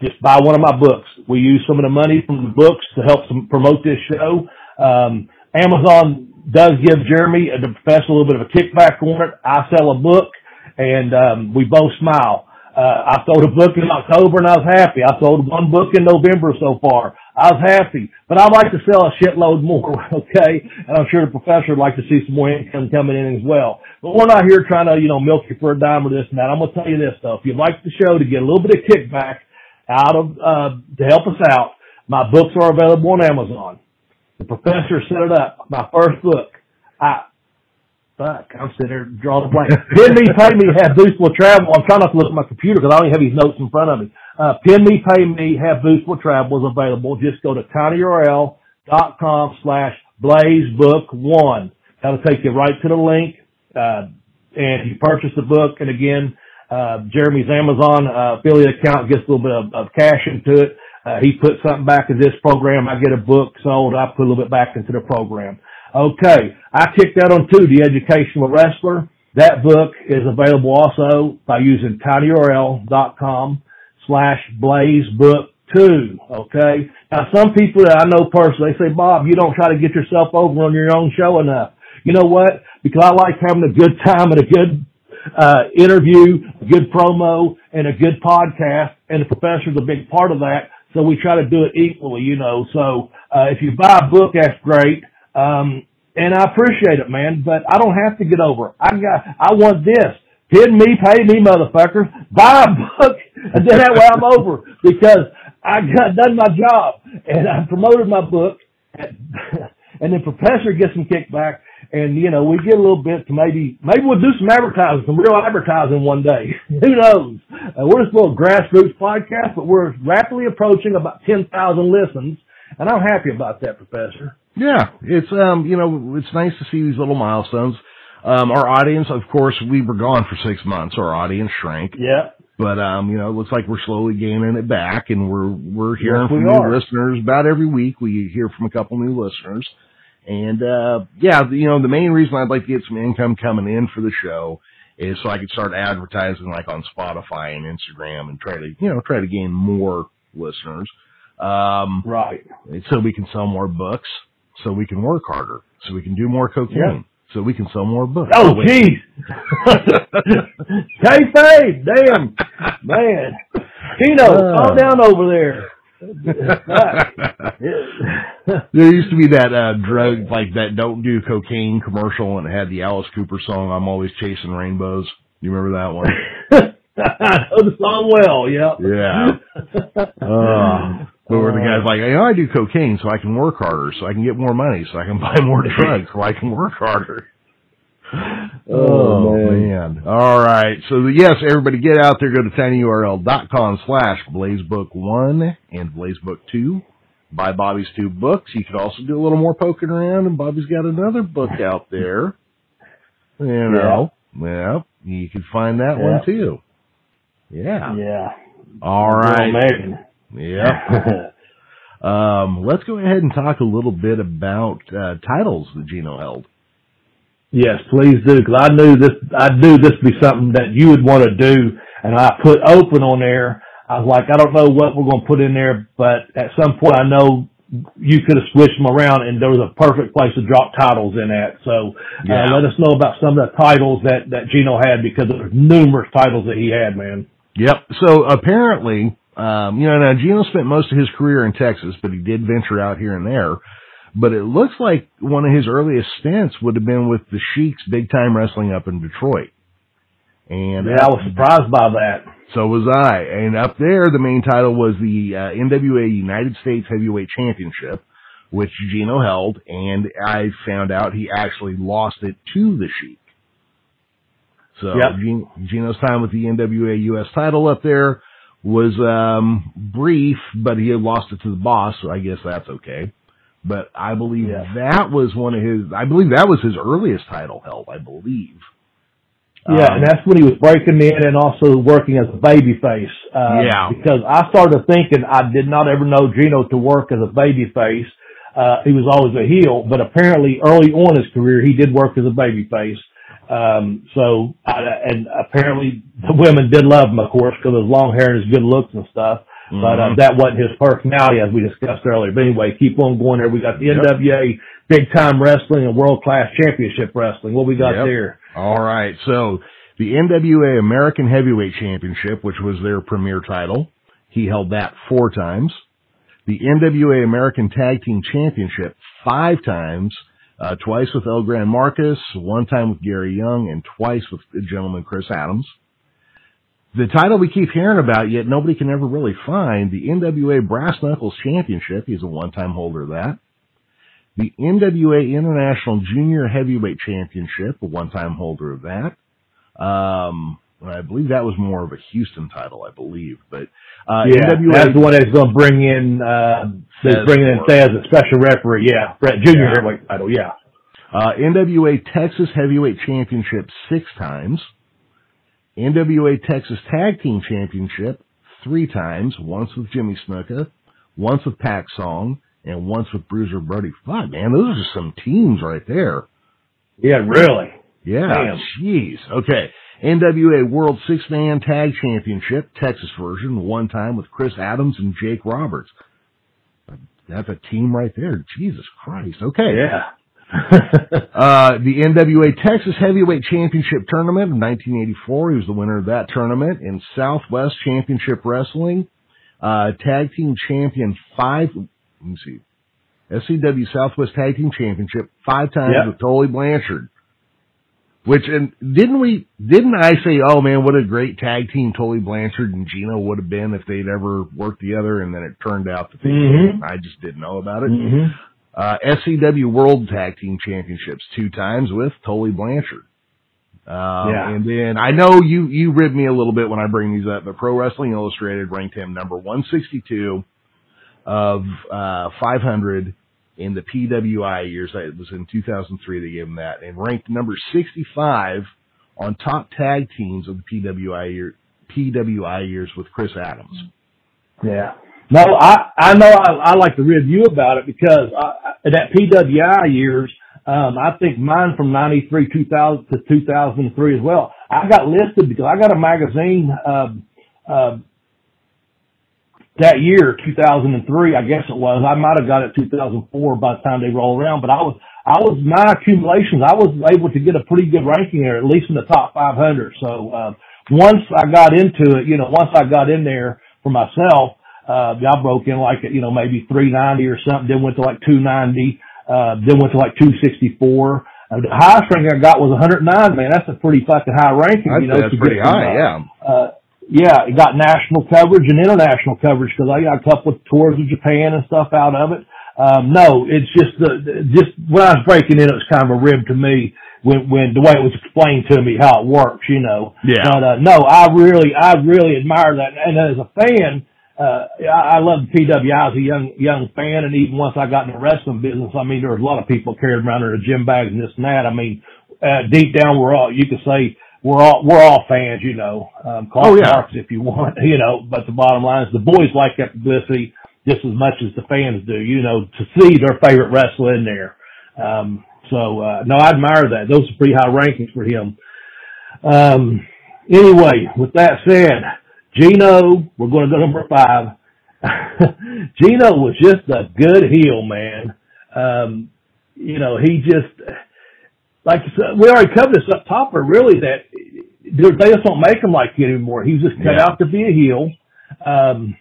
just buy one of my books. We use some of the money from the books to help some, promote this show. Um, Amazon does give Jeremy, the professor, a little bit of a kickback on it. I sell a book and, um, we both smile. Uh, I sold a book in October and I was happy. I sold one book in November so far. I was happy, but I'd like to sell a shitload more, okay? And I'm sure the professor would like to see some more income coming in as well. But we're not here trying to, you know, milk you for a dime or this and that. I'm going to tell you this though. If you'd like the show to get a little bit of kickback out of, uh, to help us out, my books are available on Amazon. The professor set it up. My first book. I, fuck, I'm sitting there drawing a blank. Pin me, pay me, have boost will travel. I'm trying not to look at my computer because I don't even have these notes in front of me. Uh, pin me, pay me, have boost will travel is available. Just go to tinyurl.com slash blazebook one. That'll take you right to the link. Uh, and you purchase the book. And again, uh, Jeremy's Amazon uh, affiliate account gets a little bit of, of cash into it. Uh, he puts something back in this program. I get a book sold. I put a little bit back into the program. Okay. I kicked that on too, The Educational Wrestler. That book is available also by using tinyurl.com slash blazebook2. Okay. Now some people that I know personally, they say, Bob, you don't try to get yourself over on your own show enough. You know what? Because I like having a good time and a good uh, interview, a good promo, and a good podcast. And the professor's a big part of that. So we try to do it equally, you know. So uh, if you buy a book, that's great. Um, and I appreciate it, man. But I don't have to get over. It. I got. I want this. Hit me, pay me, motherfuckers. Buy a book, and then that way I'm over because I got done my job and I promoted my book. And, then professor gets some kickback and you know, we get a little bit to maybe, maybe we'll do some advertising, some real advertising one day. Who knows? Uh, we're just a little grassroots podcast, but we're rapidly approaching about 10,000 listens and I'm happy about that, Professor. Yeah, it's um, you know, it's nice to see these little milestones. Um, our audience, of course, we were gone for six months. Our audience shrank. Yeah. But um, you know, it looks like we're slowly gaining it back, and we're we're hearing yes, from we new listeners about every week. We hear from a couple new listeners, and uh, yeah, you know, the main reason I'd like to get some income coming in for the show is so I could start advertising like on Spotify and Instagram, and try to you know try to gain more listeners. Um, right. So we can sell more books, so we can work harder, so we can do more cocaine. Yeah so we can sell more books. Oh, jeez. Kayfabe, damn, man. Tino, uh, calm down over there. there used to be that uh drug like that don't do cocaine commercial and it had the Alice Cooper song I'm always chasing rainbows. You remember that one? I know the song well, yeah. Yeah. Uh, but where the guy's like, hey, I do cocaine so I can work harder, so I can get more money, so I can buy more drugs, so I can work harder. Oh, oh man. man. All right. So yes, everybody get out there, go to tinyurl.com slash blazebook1 and blazebook2. Buy Bobby's two books. You could also do a little more poking around and Bobby's got another book out there. You know. Yeah. You can find that yeah. one too. Yeah. Yeah. All right. Yeah. um, let's go ahead and talk a little bit about uh, titles that Gino held. Yes, please do, because I knew this. I knew this would be something that you would want to do, and I put open on there. I was like, I don't know what we're going to put in there, but at some point, I know you could have switched them around, and there was a perfect place to drop titles in at. So, uh, yeah. uh, let us know about some of the titles that that Gino had because there were numerous titles that he had, man. Yep. So apparently, um, you know, now Gino spent most of his career in Texas, but he did venture out here and there. But it looks like one of his earliest stints would have been with the Sheik's Big Time Wrestling up in Detroit. And yeah, I was surprised by that. So was I. And up there, the main title was the uh, NWA United States Heavyweight Championship, which Gino held, and I found out he actually lost it to the Sheik. So yep. Gino's time with the NWA US title up there was um, brief, but he had lost it to the boss, so I guess that's okay. But I believe yeah. that was one of his. I believe that was his earliest title held. I believe. Yeah, um, and that's when he was breaking in and also working as a baby face. Uh, yeah. Because I started thinking I did not ever know Gino to work as a baby face. Uh, he was always a heel, but apparently early on in his career he did work as a baby face. Um, so, uh, and apparently the women did love him, of course, because of his long hair and his good looks and stuff. Mm-hmm. But uh, mm-hmm. that wasn't his personality, as we discussed earlier. But anyway, keep on going there. We got the yep. NWA Big Time Wrestling and World Class Championship Wrestling. What we got yep. there? All right. So the NWA American Heavyweight Championship, which was their premier title, he held that four times. The NWA American Tag Team Championship five times uh, twice with El Gran Markus, one time with Gary Young, and twice with the gentleman Chris Adams. The title we keep hearing about, yet nobody can ever really find, the NWA Brass Knuckles Championship. He's a one-time holder of that. The NWA International Junior Heavyweight Championship, a one-time holder of that. Um, I believe that was more of a Houston title, I believe. But uh, yeah, NWA, that's the one that's going to bring in uh, that's bringing in Thesz as a special referee. Yeah, Brett Junior yeah. heavyweight title. Yeah. Uh, NWA Texas Heavyweight Championship six times. NWA Texas Tag Team Championship three times. Once with Jimmy Snuka, once with Pak Song, and once with Bruiser Brody. Fuck, man, those are some teams right there. Yeah, really. Yeah. Jeez. Okay. NWA World Six Man Tag Championship, Texas version, one time with Chris Adams and Jake Roberts. That's a team right there. Jesus Christ. Okay. Yeah. uh, the NWA Texas Heavyweight Championship Tournament of 1984. He was the winner of that tournament in Southwest Championship Wrestling. Uh, tag team champion five, let me see, SCW Southwest Tag Team Championship five times Yep. with Tully Blanchard. Which, and didn't we, didn't I say, oh man, what a great tag team Tully Blanchard and Gino would have been if they'd ever worked together and then it turned out that they Mhm. didn't. I just didn't know about it. hmm Uh, SCW World Tag Team Championships two times with Tully Blanchard. Um, Yeah. And then I know you, you rib me a little bit when I bring these up, but Pro Wrestling Illustrated ranked him number 162 of, uh, 500 in the PWI years. It was in 2003 they gave him that and ranked number 65 on top tag teams of the PWI year, PWI years with Chris Adams. Yeah. No, I, I know I, I like to review about it because I, I- that PWI years, um, I think mine from 93, 2000 to 2003 as well. I got listed because I got a magazine, um, uh, that year, 2003, I guess it was. I might have got it 2004 by the time they roll around, but I was, I was, my accumulations, I was able to get a pretty good ranking there, at least in the top 500. So, uh, once I got into it, you know, once I got in there for myself, uh, I broke in like, you know, maybe 390 or something, then went to like 290, uh, then went to like 264. Uh, the highest ranking I got was 109, man. That's a pretty fucking high ranking, I'd you know. say that's pretty from, high, uh, yeah. uh, yeah, it got national coverage and international coverage because I got a couple of tours of Japan and stuff out of it. Um, no, it's just the, just when I was breaking in, it was kind of a rib to me when, when the way it was explained to me how it works, you know. Yeah. But, uh, no, I really, I really admire that. And as a fan, uh, I, I love PWI as a young, young fan. And even once I got in the wrestling business, I mean, there was a lot of people carrying around their gym bags and this and that. I mean, uh, deep down, we're all, you could say, we're all we're all fans, you know. Um, call Oh, yeah. marks if you want, you know. But the bottom line is the boys like that publicity just as much as the fans do, you know, to see their favorite wrestler in there. Um, so uh, no, I admire that. Those are pretty high rankings for him. Um, anyway, with that said, Gino, we're going to go number five. Gino was just a good heel, man. Um, you know, he just like said, we already covered this up top, but really that they just don't make him like it anymore. He was just cut Yeah. out to be a heel. Um,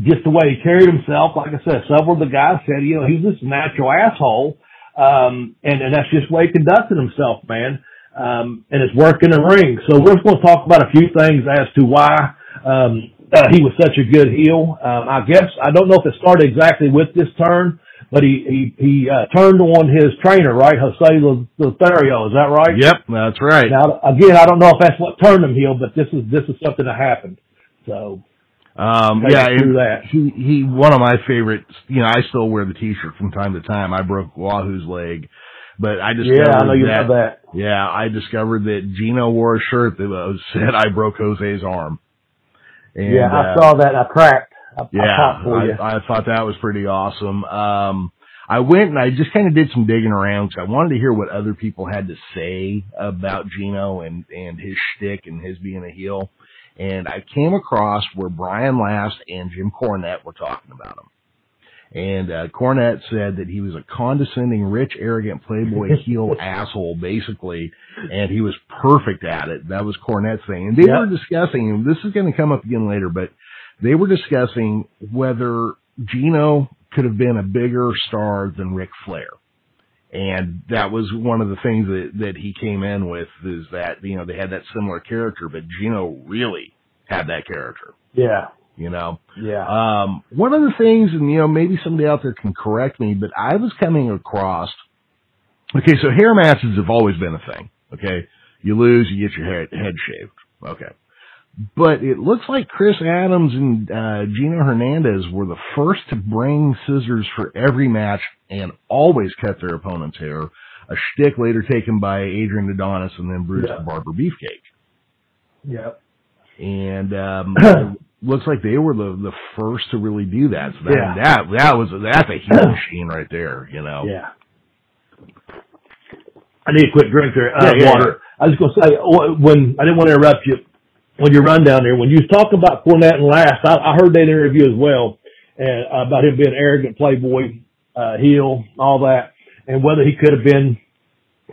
just the way he carried himself, like I said, several of the guys said, you know, he's just a natural asshole. Um, and, and that's just the way he conducted himself, man. Um, and it's work in the ring. So we're just going to talk about a few things as to why, um, uh, he was such a good heel. Um, I guess, I don't know if it started exactly with this turn, but he, he, he, uh, turned on his trainer, right? Jose Lothario. Is that right? Yep, that's right. Now, again, I don't know if that's what turned him heel, but this is, this is something that happened. So, Um, yeah, that. he he one of my favorites. You know, I still wear the T-shirt from time to time. I broke Wahoo's leg, but I discovered yeah, I know you that, that. Yeah, I discovered that Gino wore a shirt that said "I broke Jose's arm." And, yeah, I uh, saw that. I cracked. I, Yeah, popped for you. I, I thought that was pretty awesome. Um, I went and I just kind of did some digging around because I wanted to hear what other people had to say about Gino and and his shtick and his being a heel. And I came across where Brian Last and Jim Cornette were talking about him. And uh, Cornette said that he was a condescending, rich, arrogant playboy heel asshole, basically, and he was perfect at it. That was Cornette's thing. And they Yeah. were discussing, and this is going to come up again later, but they were discussing whether Gino could have been a bigger star than Ric Flair. And that was one of the things that, that he came in with is that, you know, they had that similar character, but Gino really had that character, yeah, you know? yeah. Um, one of the things, and you know, maybe somebody out there can correct me, but I was coming across. Okay, so hair matches have always been a thing. Okay, you lose, you get your head, head shaved. Okay, but it looks like Chris Adams and uh, Gino Hernandez were the first to bring scissors for every match and always cut their opponent's hair. A shtick later taken by Adrian Adonis and then Brutus Yeah. the Barber Beefcake yep. and um, looks like they were the the first to really do that. So that Yeah. that that was that's a huge machine right there. You know. Yeah. I need a quick drink there, uh, Yeah, yeah, water. I was going to say, when, I didn't want to interrupt you, when you run down there, when you was talking about Cornette and Last, I, I heard that interview as well, and about him being arrogant playboy, uh, heel, all that. and whether he could have been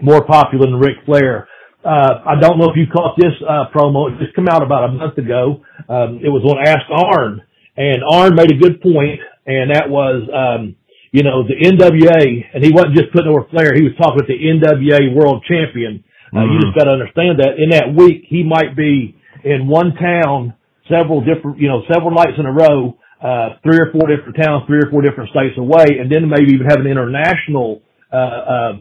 more popular than Ric Flair. Uh, I don't know if you caught this, uh, promo. It just came out about a month ago. Um, it was on Ask Arn and Arn made a good point and that was, um, you know, the NWA and he wasn't just putting over Flair. He was talking about the NWA world champion. Uh, mm-hmm. you just got to understand that in that week, he might be in one town, several different, you know, several nights in a row, uh, three or four different towns, three or four different states away, and then maybe even have an international, uh, uh,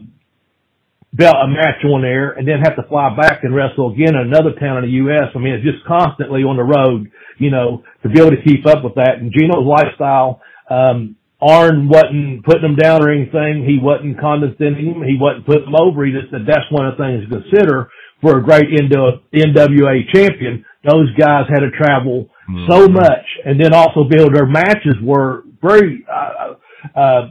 belt a match on there and then have to fly back and wrestle again in another town in the U.S. I mean, it's just constantly on the road, you know, to be able to keep up with that. And Gino's lifestyle, um, Arn wasn't putting him down or anything. He wasn't condescending him. He wasn't putting him over. He just said that's one of the things to consider for a great NWA champion. Those guys had to travel mm-hmm. so much and then also build their matches were very, uh, uh,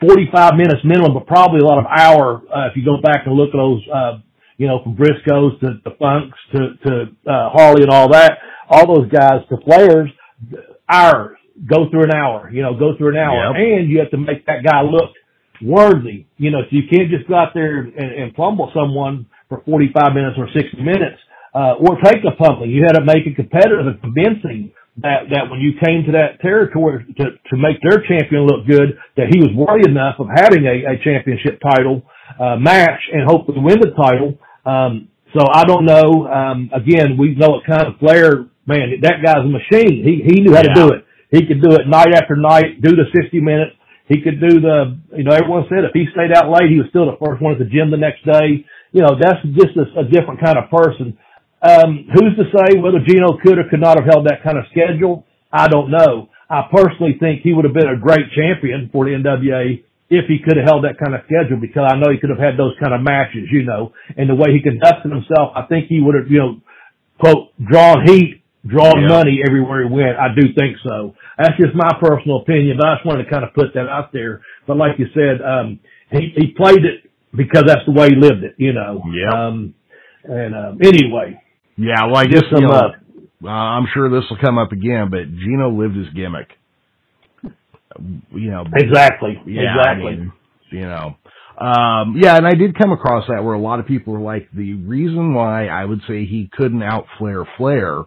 45 minutes minimum, but probably a lot of hour, uh, if you go back and look at those, uh, you know, from Briscoes to the Funks to, to, uh, Harley and all that, all those guys to Flairs, hours, go through an hour, you know, go through an hour. Yep. And you have to make that guy look worthy, you know, so you can't just go out there and, and plumble someone for 45 minutes or 60 minutes, uh, or take a pumping. You had to make it competitive and convincing that that when you came to that territory to to make their champion look good, that he was worthy enough of having a, a championship title uh, match and hopefully win the title. Um, so I don't know. Um, again, we know what kind of Flair. Man, that guy's a machine. He he knew how yeah. to do it. He could do it night after night, do the 60 minutes. He could do the, you know, everyone said if he stayed out late, he was still the first one at the gym the next day. You know, that's just a, a different kind of person. Um, who's to say whether Gino could or could not have held that kind of schedule? I don't know. I personally think he would have been a great champion for the NWA if he could have held that kind of schedule because I know he could have had those kind of matches, you know, and the way he conducted himself, I think he would have, you know, quote, drawn heat, drawn yeah. money everywhere he went. I do think so. That's just my personal opinion, but I just wanted to kind of put that out there. But like you said, um, he, he played it because that's the way he lived it, you know. Yeah. Um, and, um, anyway, yeah, well, I guess you know, up. Uh, I'm sure this will come up again, but Gino lived his gimmick. You know, exactly, yeah, exactly. I mean, you know, um, yeah, and I did come across that where a lot of people were like, the reason why I would say he couldn't out Flair Flair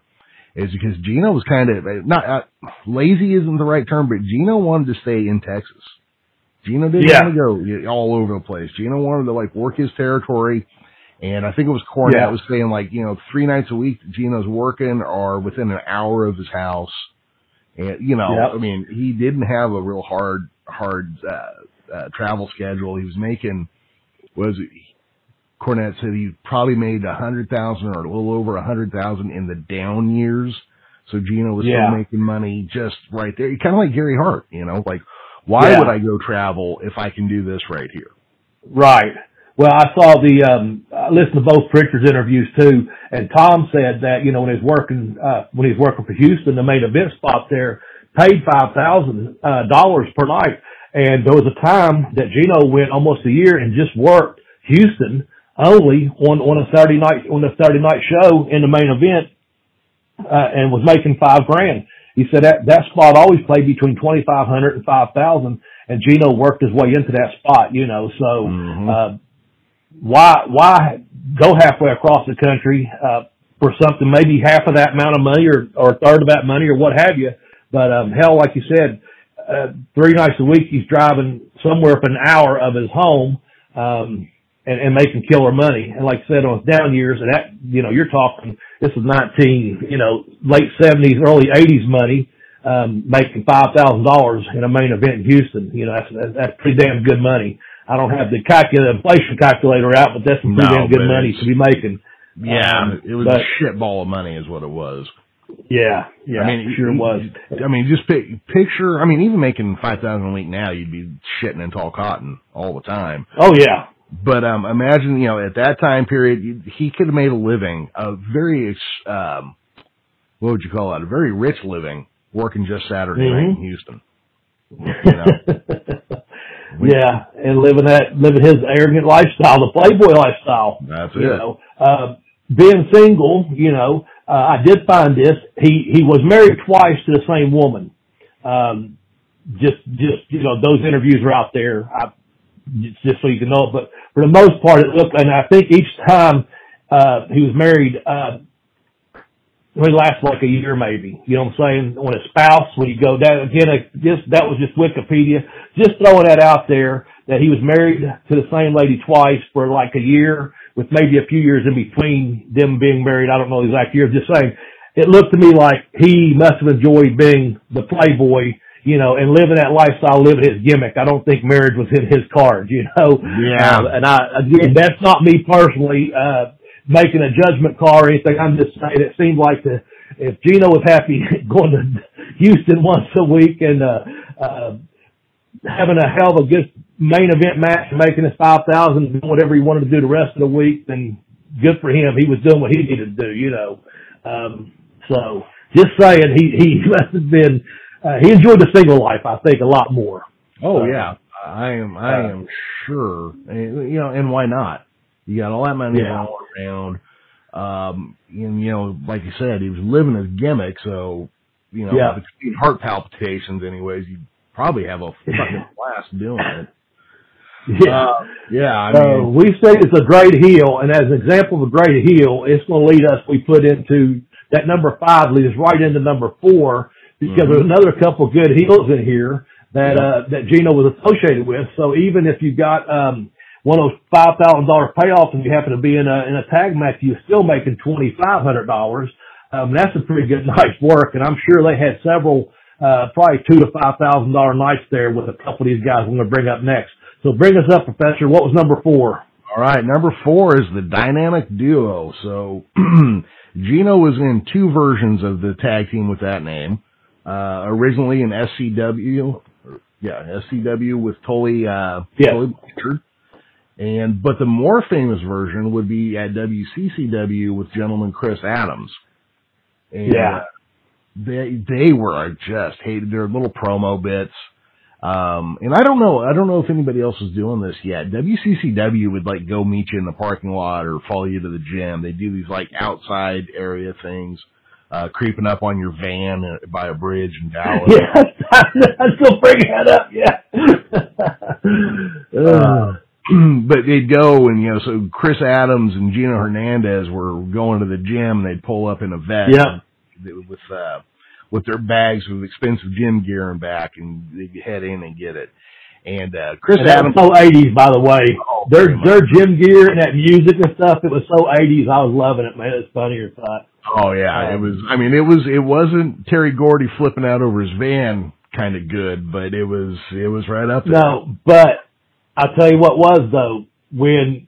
is because Gino was kind of not uh, lazy isn't the right term, but Gino wanted to stay in Texas. Gino didn't yeah. want to go all over the place. Gino wanted to like work his territory and I think it was Cornette yeah. was saying like, you know, three nights a week Gino's working or within an hour of his house. And, you know, yep. I mean, he didn't have a real hard, hard, uh, uh, travel schedule. He was making, was Cornette said he probably made a hundred thousand or a little over a hundred thousand in the down years. So Gino was yeah. still making money just right there. Kind of like Gary Hart, you know, like why yeah. would I go travel if I can do this right here? Right. Well, I saw the, um, I listened to both Prichard's interviews too, and Tom said that, you know, when he's working, uh, when he's working for Houston, the main event spot there paid 5,000, uh, dollars per night. And there was a time that Gino went almost a year and just worked Houston only on, on a Saturday night, on a Saturday night show in the main event, uh, and was making five grand. He said that, that spot always played between 2,500 and 5,000 and Gino worked his way into that spot, you know, so, mm-hmm. uh, why why go halfway across the country uh, for something maybe half of that amount of money or or a third of that money or what have you? But um, hell, like you said, uh, three nights a week he's driving somewhere up an hour of his home um, and, and making killer money. And like I said, on his down years, and that you know you're talking this is 19 you know late 70s, early 80s money. Um, making five thousand dollars in a main event in Houston, you know that's that's pretty damn good money. I don't have the calculator, inflation calculator out, but that's some pretty no, damn good money to be making. Yeah, um, it was but, a shit ball of money, is what it was. Yeah, yeah, I mean, it sure was. I mean, just pic, picture. I mean, even making five thousand a week now, you'd be shitting in tall cotton all the time. Oh yeah. But um, imagine, you know, at that time period, he could have made a living, a very, um, what would you call it, a very rich living, working just Saturday mm-hmm. night in Houston. You know? yeah, and living that living his arrogant lifestyle, the playboy lifestyle. That's you it. Know, uh, being single, you know, uh, I did find this. He he was married twice to the same woman. Um, just just you know, those interviews are out there. I just so you can know. But for the most part, it looked, and I think each time uh, he was married, uh, it lasted like a year maybe. You know what I'm saying? When a spouse, when you go down again, I just that was just Wikipedia. Just throwing that out there that he was married to the same lady twice for like a year, with maybe a few years in between them being married. I don't know the exact year. Just saying, it looked to me like he must have enjoyed being the playboy you know, and living that lifestyle, living his gimmick. I don't think marriage was in his cards, you know. Yeah. Uh, and I, again, that's not me personally, uh, making a judgment call or anything. I'm just saying it seemed like the, if Gino was happy going to Houston once a week and, uh, uh, having a hell of a good main event match making his 5,000, doing whatever he wanted to do the rest of the week, then good for him. He was doing what he needed to do, you know. Um, so just saying he, he must have been, uh, he enjoyed the single life, I think, a lot more. Oh yeah, I am. I am sure. You know, and why not? You got all that money Yeah. all around. Um, and you know, like you said, he was living his gimmick, so you know, Yeah. between heart palpitations, anyways, you probably have a fucking blast doing it. Yeah. Uh, yeah, I Uh, we say it's a great heel, and as an example of a great heel, it's going to lead us. We put into that number five leads right into number four because Mhm. there's another couple good heels in here that Yeah. uh, that Gino was associated with. So even if you got um, one of those five thousand dollar payoffs and you happen to be in a in a tag match, you're still making twenty five hundred dollars. Um, that's a pretty good night's work, and I'm sure they had several, uh, probably two to five thousand dollar nights there with a couple of these guys we're going to bring up next. So bring us up, Professor. What was number four? All right, number four is the dynamic duo. So Gino was in two versions of the tag team with that name. Uh, originally in SCW, or, yeah, SCW with Tully, uh, Yeah. Tully Blanchard. And, but the more famous version would be at WCCW with gentleman Chris Adams. And, Yeah. uh, they, they were just hated their little promo bits. Um, and I don't know, I don't know if anybody else is doing this yet. WCCW would like go meet you in the parking lot or follow you to the gym. They do these like outside area things, uh, creeping up on your van uh, by a bridge in Dallas. Yeah, I'm still bringing that up. Yeah. Uh, but they'd go and you know, so Chris Adams and Gino Hernandez were going to the gym. and They'd pull up in a vet Yeah. with uh, with their bags with expensive gym gear and back, and they'd head in and get it. And uh, Chris And Adams, so 80s, by the way. Oh, Their their gym gear and that music and stuff, it was so 80s. I was loving it, man. It was funny as fuck. Oh yeah, it Um, was. I mean, it was. It wasn't Terry Gordy flipping out over his van kind of good, but it was. It was right up there. No, but I'll tell you what was though, when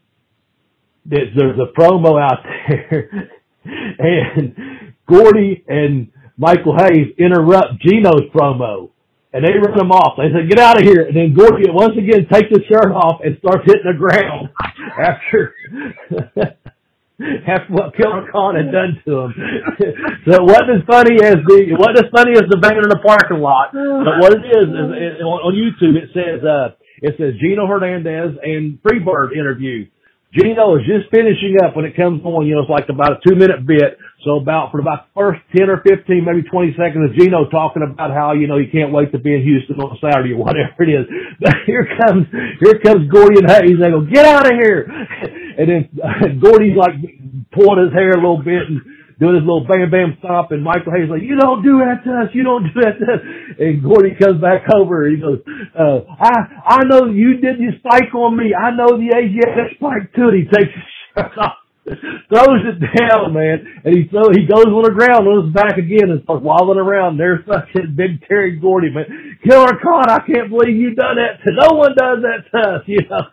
there's, there's a promo out there and Gordy and Michael Hayes interrupt Gino's promo and they run him off. They say, get out of here. And then Gordy once again takes his shirt off and starts hitting the ground after, after what Killer Khan had done to him. so it wasn't as funny as the, it wasn't as funny as the band in the parking lot. But what it is, is, is on, on YouTube it says, uh, it says Gino Hernandez and Freebird interview. Gino is just finishing up when it comes on, you know, it's like about a two minute bit. So about for about the first 10 or 15, maybe 20 seconds of Gino talking about how, you know, you can't wait to be in Houston on Saturday or whatever it is. But here comes, here comes Gordy and Hayes. They go, get out of here. And then uh, Gordy's like pulling his hair a little bit and doing his little bam bam stop, and Michael Hayes like, you don't do that to us, you don't do that to us. And Gordy comes back over and he goes, uh, I, I know you did your spike on me. I know the AGS spike too. And he takes his shirt off, throws it down, man. And he throw, he goes on the ground on his back again and starts wobbling around. There's fucking big Terry Gordy, man. Killer Khan, I can't believe you done that to, no one does that to us, you know.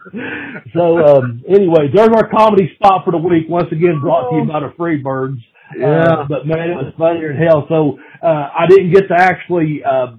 So, um, anyway, there's our comedy spot for the week. Once again, brought to you by the Freebirds. Uh, but man, it was funnier than hell. So, uh, I didn't get to actually, uh,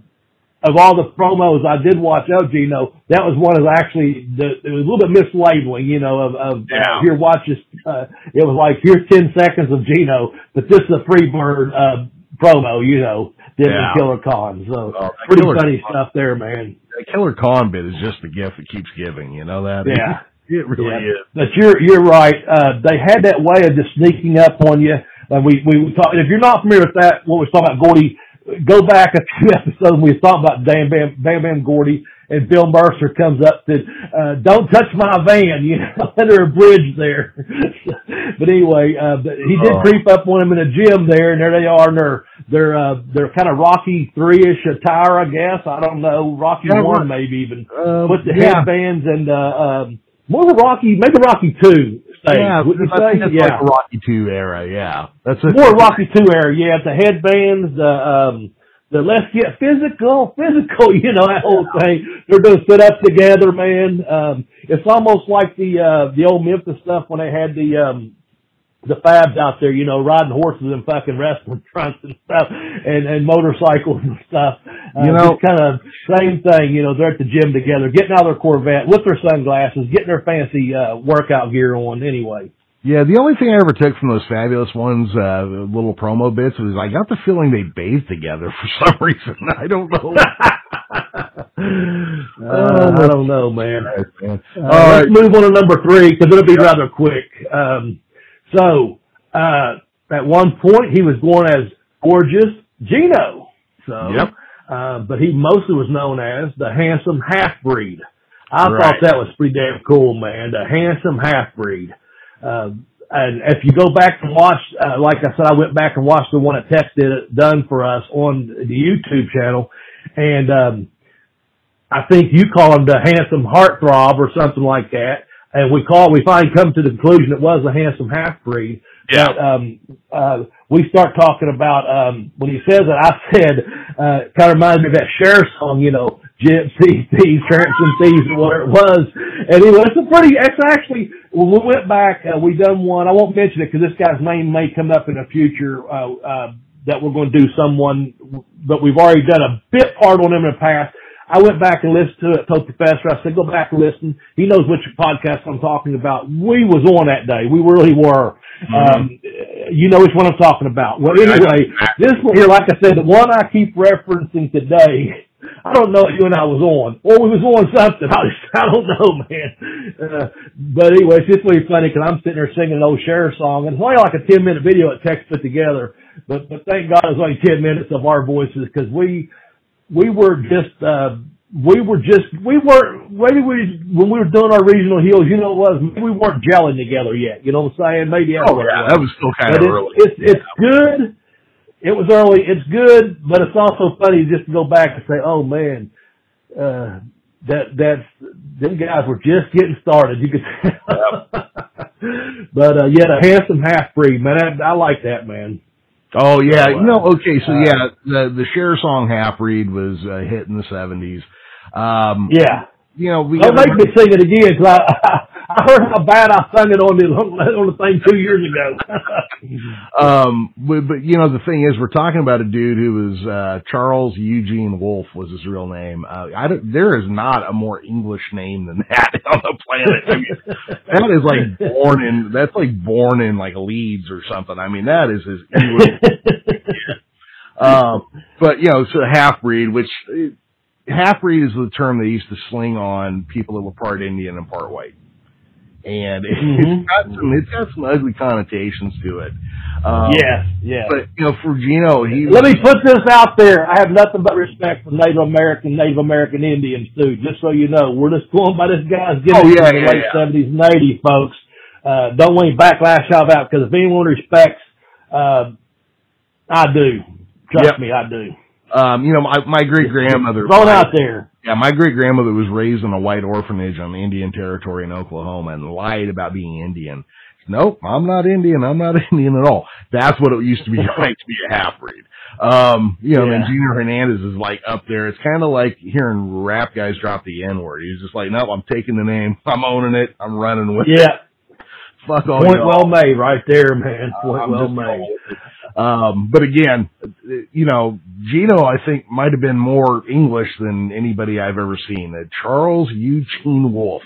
of all the promos I did watch of Gino, that was one of actually the, it was a little bit mislabeling, you know, of, of Yeah. here watch this, uh, it was like here's 10 seconds of Gino, but this is a Freebird, uh, promo, you know, did Yeah. the Killer Khan. So Oh, pretty Killer funny stuff there, man. That Killer Khan bit is just the gift that keeps giving. You know that? Yeah. it really Yeah. is. But you're you're right. Uh, they had that way of just sneaking up on you. And we we talk, if you're not familiar with that, what we're talking about, Gordy go back a few episodes. We talked about Bam Bam Bam Bam Gordy, and Bill Mercer comes up to, uh, "Don't touch my van," you know, under a bridge there. but anyway, uh, but he did Oh. creep up on him in a gym there, and there they are, and they're they're uh, they're kind of Rocky three ish attire, I guess. I don't know, Rocky Yeah, one maybe even Um, with the yeah. headbands and uh, um, more of a Rocky, maybe Rocky two. Stage, Yeah, would you say? that's yeah like Rocky Two era. Yeah, that's it. more Rocky Two era. Yeah, the headbands, the um, the let's get physical, physical. You know that whole thing. They're gonna sit up together, man. Um, it's almost like the uh, the old Memphis stuff when they had the um, the Fabs out there. You know, riding horses and fucking wrestling trunks and stuff, and and motorcycles and stuff. Uh, You know- kind of same thing. You know, they're at the gym together, getting out of their Corvette with their sunglasses, getting their fancy uh, workout gear on. Anyway. Yeah, the only thing I ever took from those fabulous ones, uh, little promo bits, was I got the feeling they bathed together for some reason. I don't know. Uh, I don't know, man. Man. Uh, All right. let's move on to number three because it'll be rather quick. Um, so uh, at one point he was going as gorgeous Gino. So, Yep. Uh, but he mostly was known as the handsome half breed. I Right. thought that was pretty damn cool, man. The handsome half breed. Uh, and if you go back and watch, uh, like I said, I went back and watched the one that Tex did it done for us on the YouTube channel, and um, I think you call him the handsome heartthrob or something like that. And we call, we finally come to the conclusion it was a handsome half breed. Yeah. But, um, uh, we start talking about, um, when he says it, I said, uh, kind of reminds me of that Cher song, you know, gypsy thieves, tramps and thieves, or whatever it was. And anyway, it's a pretty, it's actually, we went back, uh, we done one, I won't mention it because this guy's name may come up in the future, uh, uh, that we're going to do someone, but we've already done a bit part on him in the past. I went back and listened to it, told Professor, I said, go back and listen. He knows which podcast I'm talking about. We was on that day. We really were. Um, you know which one I'm talking about. Well, anyway, this one here, like I said, the one I keep referencing today, I don't know if you and I was on, or we was on something. I, just, I don't know, man. Uh, but anyway, it's just really funny because I'm sitting there singing an old Cher song, and it's only like a 10 minute video that Tex put together. But, but thank God it was only 10 minutes of our voices because we, we were just uh we were just we weren't maybe we when we were doing our regional heels, you know what it was we weren't gelling together yet. You know what I'm saying? Maybe Oh what yeah, was. that was still kind But of it's, early. it's it's good. It was early. It's good, but it's also funny just to go back and say, "Oh man, uh, that that's them guys were just getting started." You could, but uh, yeah, the handsome half breed man, I, I like that man. Oh yeah, uh, you know. Okay, so uh, yeah, the the Cher song "Half breed was a hit in the seventies. Um, Yeah, you know, we don't make me sing it again because I, I heard how bad I sung it on the on the thing two years ago. Um, but, but you know, the thing is, we're talking about a dude who was, uh, Charles Eugene Wolfe was his real name. Uh, I don't, there is not a more English name than that on the planet. I mean, that is like born in, that's like born in like Leeds or something. I mean, that is his English. um, but you know, so half breed, which, half breed is the term they used to sling on people that were part Indian and part white. And Mhm. it's got some, it's got some ugly connotations to it. Um, yes, yes. but you know, for Gino, he Let me put this out there. I have nothing but respect for Native American, Native American Indians too. Just so you know, we're just going by this guy's Oh, gimmick yeah, in the yeah, late yeah. seventies and eighties, folks. Uh, don't want any backlash out of because if anyone respects, uh, I do. Trust Yep. me, I do. Um, you know, my my great grandmother, Thrown out there. yeah, my great grandmother was raised in a white orphanage on the Indian territory in Oklahoma and lied about being Indian. Nope, I'm not Indian. I'm not Indian at all. That's what it used to be like to be a half breed. Um, you know, and Yeah. Junior Hernandez is like up there. It's kind of like hearing rap guys drop the N word. He's just like, no, I'm taking the name. I'm owning it. I'm running with it. Yeah. Fuck all Point y'all. well made right there, man. Point I'm well made. Going with it. Um, but again, you know, Gino, I think might have been more English than anybody I've ever seen. Uh, Charles Eugene Wolfe.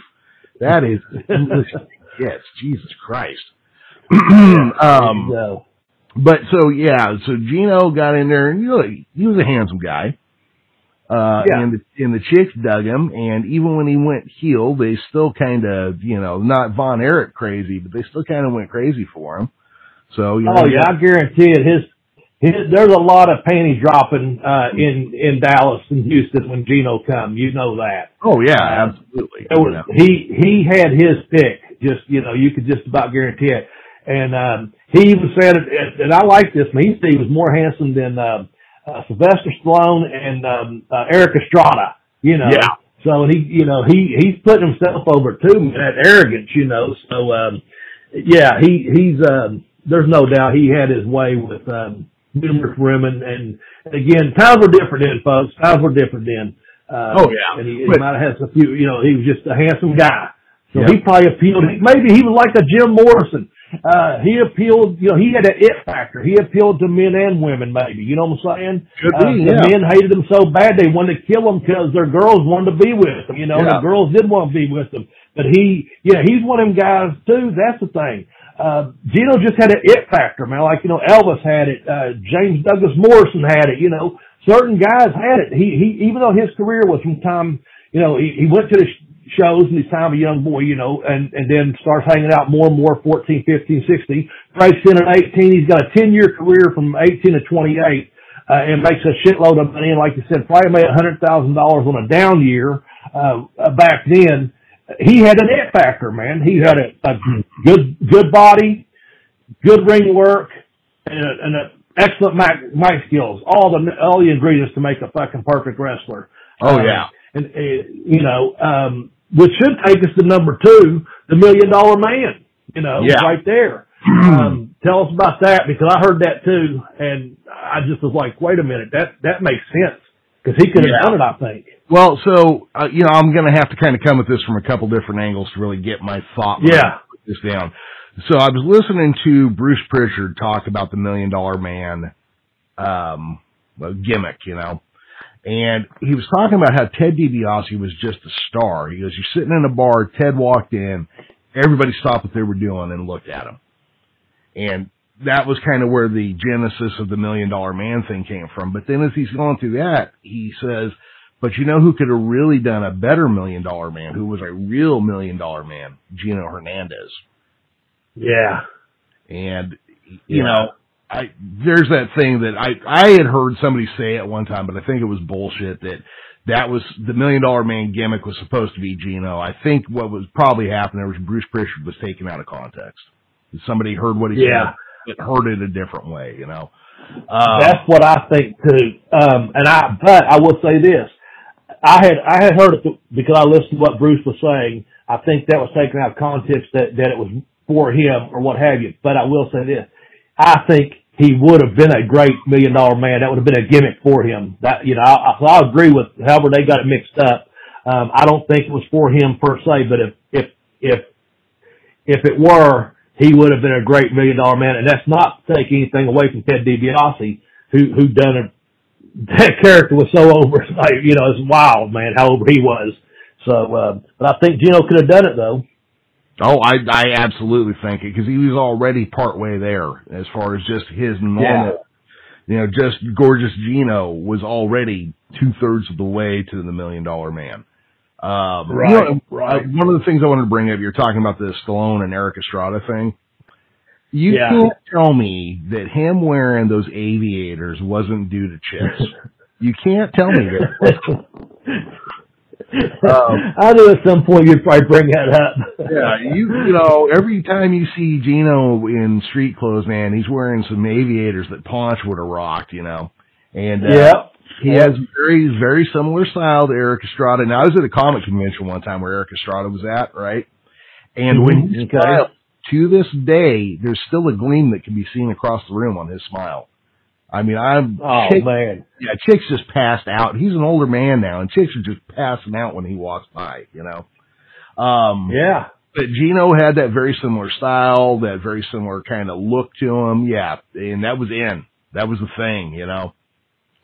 That is English. yes, Jesus Christ. um, So, but so yeah, so Gino got in there and you know, he was a handsome guy. Uh, Yeah. and the, and the chicks dug him, and even when he went heel, they still kind of, you know, not Von Erich crazy, but they still kind of went crazy for him. So, you know, oh yeah, I guarantee it. His his, there's a lot of panty dropping uh, in in Dallas and Houston when Gino come. You know that. Oh yeah, uh, absolutely. Was, he he had his pick. Just you know, you could just about guarantee it. And um, he even said, and I like this. Man, he said he was more handsome than uh, uh, Sylvester Stallone and um, uh, Erik Estrada. You know. Yeah. So he, you know, he he's putting himself over too. That arrogance, you know. So um, yeah, he he's um, there's no doubt he had his way with. Um, numerous women. And, and again, times were different then, folks. Times were different then. Uh, oh yeah. And he, he might have had a few, you know, he was just a handsome guy. So he probably appealed. Maybe he was like a Jim Morrison. Uh, he appealed, you know, he had an it factor. He appealed to men and women, maybe. You know what I'm saying? Could uh, be, the yeah. men hated him so bad they wanted to kill him because their girls wanted to be with him. You know, Yeah. the girls did want to be with him. But he, yeah, he's one of them guys too. That's the thing. Uh, Gino just had an it factor, man. Like, you know, Elvis had it, uh, James Douglas Morrison had it, you know, certain guys had it. He, he, even though his career was from time, you know, he, he went to the shows in his time a young boy, you know, and, and then starts hanging out more and more, 14, 15, 16, breaks in at 18. He's got a 10 year career from 18 to 28, uh, and makes a shitload of money. And like you said, probably made a hundred thousand dollars on a down year, uh, back then he had an it factor, man. He had a, a good good body, good ring work, and, a, and a excellent mic, mic skills. All the all the ingredients to make a fucking perfect wrestler. Oh Um, yeah. and uh, you know, um, which should take us to number two, the Million Dollar Man. You know, Yeah. right there. um, tell us about that because I heard that too, and I just was like, wait a minute, that that makes sense because he could have Yeah. done it. I think. Well, so uh, you know, I'm going to have to kind of come at this from a couple different angles to really get my thought. Yeah. this down. So I was listening to Bruce Prichard talk about the Million Dollar Man um, gimmick, you know, and he was talking about how Ted DiBiase was just a star. He goes, "You're sitting in a bar. Ted walked in. Everybody stopped what they were doing and looked at him." And that was kind of where the genesis of the Million Dollar Man thing came from. But then as he's going through that, he says, but you know who could have really done a better million dollar man, who was a real million dollar man? Gino Hernandez. Yeah. And, you Yeah. know, I, there's that thing that I, I had heard somebody say at one time, but I think it was bullshit that that was the million dollar man gimmick was supposed to be Gino. I think what was probably happening was Bruce Prichard was taken out of context. Somebody heard what he Yeah. said, but heard it a different way, you know. Um, That's what I think too. Um, and I, but I will say this. I had, I had heard it because I listened to what Bruce was saying. I think that was taken out of context that, that it was for him or what have you. But I will say this. I think he would have been a great million dollar man. That would have been a gimmick for him. That, you know, I, I, I agree with however they got it mixed up. Um, I don't think it was for him per se, but if, if, if, if it were, he would have been a great million dollar man. And that's not to take anything away from Ted DiBiase, who, who done it. That character was so over, like, you know, it's wild, man, how over he was. So, uh, but I think Gino could have done it though. Oh, I I absolutely think it because he was already part way there as far as just his normal, you know, just gorgeous Gino was already two thirds of the way to the million dollar man. Um, you Right, know, right. uh, One of the things I wanted to bring up, you're talking about the Stallone and Erik Estrada thing. You Yeah. can't tell me that him wearing those aviators wasn't due to chicks. you can't tell me that. Um, I knew at some point you'd probably bring that up. Yeah, you you know, every time you see Gino in street clothes, man, he's wearing some aviators that Ponch would have rocked, you know. And uh, yeah. He has very very similar style to Erik Estrada. Now I was at a comic convention one time where Erik Estrada was at, right? And when he Mhm, smiled, to this day, there's still a gleam that can be seen across the room on his smile. I mean, I'm Oh Chick- man. yeah, Chick's just passed out. He's an older man now, and Chick's are just passing out when he walks by, you know. Um, Yeah. but Gino had that very similar style, that very similar kind of look to him. Yeah, and that was in. That was the thing, you know.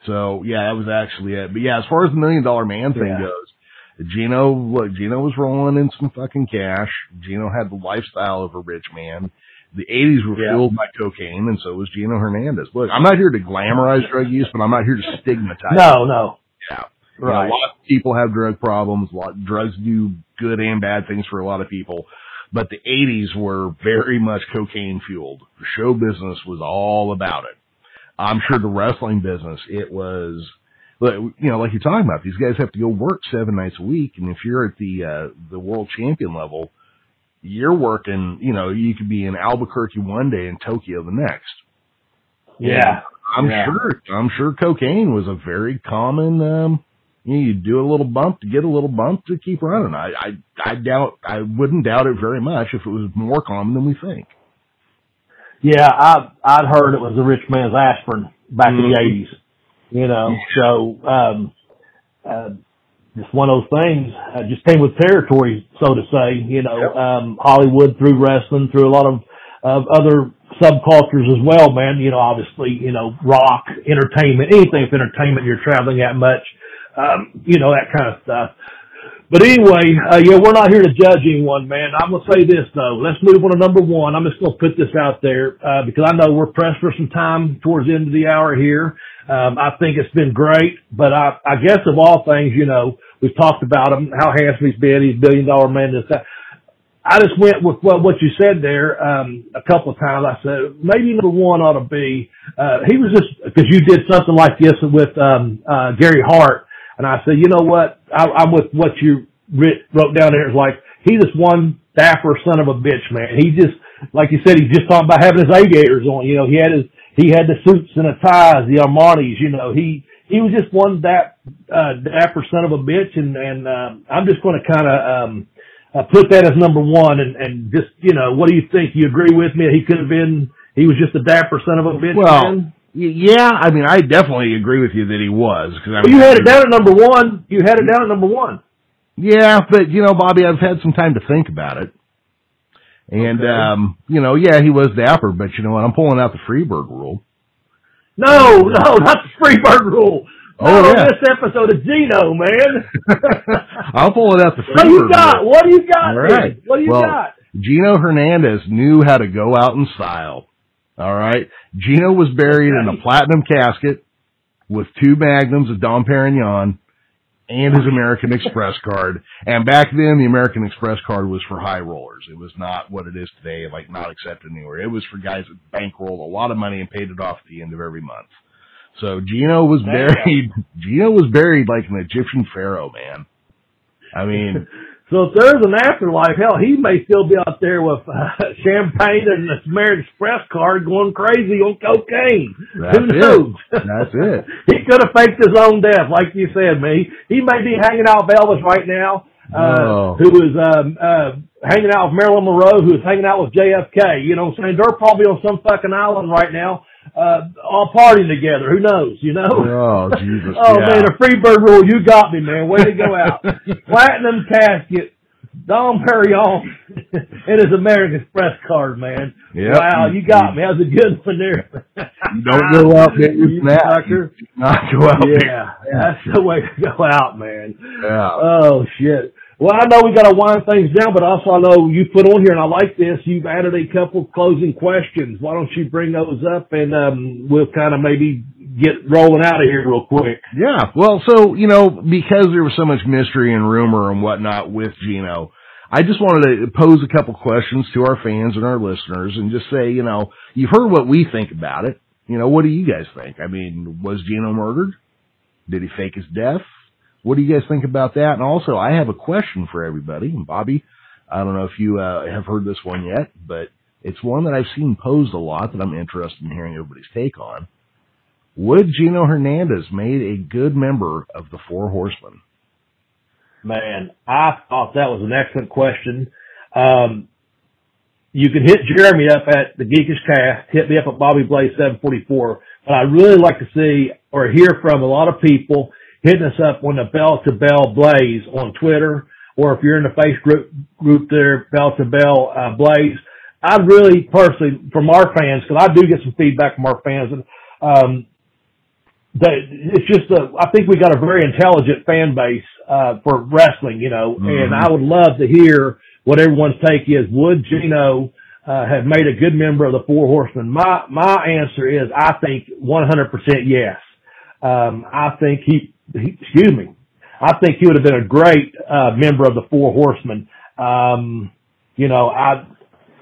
So yeah, that was actually it. But yeah, as far as the million dollar man thing Yeah. goes, Gino, look, Gino was rolling in some fucking cash. Gino had the lifestyle of a rich man. The 80s were Yeah. filled by cocaine, and so was Gino Hernandez. Look, I'm not here to glamorize drug use, but I'm not here to stigmatize. No, no. Yeah. You know, Right. a lot of people have drug problems. A lot drugs do good and bad things for a lot of people. But the 80s were very much cocaine fueled. The show business was all about it. I'm sure the wrestling business, it was, you know, like you're talking about, these guys have to go work seven nights a week, and if you're at the uh, the world champion level, you're working. You know, you could be in Albuquerque one day and Tokyo the next. Yeah, I'm yeah. sure. I'm sure cocaine was a very common. um you, know, you do a little bump to get a little bump to keep running. I, I I doubt. I wouldn't doubt it very much if it was more common than we think. Yeah, I I'd heard it was the rich man's aspirin back in the eighties. You know, so um uh just one of those things, uh, just came with territory, so to say, you know, Yep. um Hollywood through wrestling, through a lot of of other subcultures as well, man. You know, obviously, you know, rock, entertainment, anything with entertainment you're traveling that much, um, you know, that kind of stuff. But anyway, uh, yeah, we're not here to judge anyone, man. I'm gonna say this though. Let's move on to number one. I'm just gonna put this out there uh, because I know we're pressed for some time towards the end of the hour here. Um, I think it's been great, but I, I guess of all things, you know, we've talked about him, how handsome he's been. He's a billion dollar man. This that. I just went with what you said there um, a couple of times. I said maybe number one ought to be uh, he was just because you did something like this with um, uh, Gary Hart, and I said, you know what, I, I'm with what you writ, wrote down there. It's like he's just one dapper son of a bitch, man. He just like you said, he's just talking about having his aviators on. You know, he had his he had the suits and the ties, the Armanis. You know, he he was just one that, uh, dapper son of a bitch, and and um, I'm just going to kind of. Um, uh, put that as number one and, and just, you know, what do you think? You agree with me? He could have been, he was just a dapper son of a bitch. Well, man? Yeah, I mean, I definitely agree with you that he was. Cause I Well, mean, you had it down at number one. You had it down at number one. Yeah, but you know, Bobby, I've had some time to think about it. And, Okay. um, you know, yeah, he was dapper, but you know what? I'm pulling out the Freebird rule. No, no, not the Freebird rule. Oh, Not on yeah. this episode of Gino, man. I'll pull it out the Freebird what do you got? rule. What do you got? All man? What do you Well, got? Gino Hernandez knew how to go out in style. All right. Gino was buried in a platinum casket with two magnums of Dom Perignon and his American Express card. And back then, the American Express card was for high rollers. It was not what it is today, like not accepted anywhere. It was for guys that bankrolled a lot of money and paid it off at the end of every month. So Gino was buried. Gino was buried like an Egyptian pharaoh, man. I mean, So if there's an afterlife, hell, he may still be out there with uh, champagne and the American Express card going crazy on cocaine. That's Who it. That's it. he could have faked his own death, like you said, me. He may be hanging out with Elvis right now, uh, Oh. who is um, uh, hanging out with Marilyn Monroe, who is hanging out with JFK. You know what I'm saying? They're probably on some fucking island right now, uh, all partying together. Who knows? You know? Oh, Jesus. Oh yeah. man, the Freebird rule, you got me, man. Way to go out. Platinum casket, Dom Perignon, and his American Express card, man. Yep. Wow, you got me. That was a good one there. Don't go out there You sucker. Not go out there. Yeah, that's the way to go out, man. Yeah. Oh shit. Well, I know we got to wind things down, but also I know you put on here, and I like this. You've added a couple closing questions. Why don't you bring those up, and um, we'll kind of maybe get rolling out of here real quick. Yeah. Well, so, you know, because there was so much mystery and rumor and whatnot with Gino, I just wanted to pose a couple questions to our fans and our listeners and just say, you know, you've heard what we think about it. You know, what do you guys think? I mean, was Gino murdered? Did he fake his death? What do you guys think about that? And also, I have a question for everybody. And Bobby, I don't know if you uh, have heard this one yet, but it's one that I've seen posed a lot that I'm interested in hearing everybody's take on. Would Gino Hernandez made a good member of the Four Horsemen? Man, I thought that was an excellent question. Um, you can hit Jeremy up at the Geekish Cast, hit me up at Bobby Blaze 744. But I'd really like to see or hear from a lot of people hitting us up on the Bell to Bell Blaze on Twitter, or if you're in the face group, group there, Bell to Bell uh, Blaze. I'd really personally, from our fans, because I do get some feedback from our fans, and um, that it's just a, I think we got a very intelligent fan base uh, for wrestling, you know, and I would love to hear what everyone's take is. Would Gino uh, have made a good member of the Four Horsemen? My my answer is I think 100% yes. Um, I think he, excuse me, I think he would have been a great uh, member of the Four Horsemen. Um, you know, I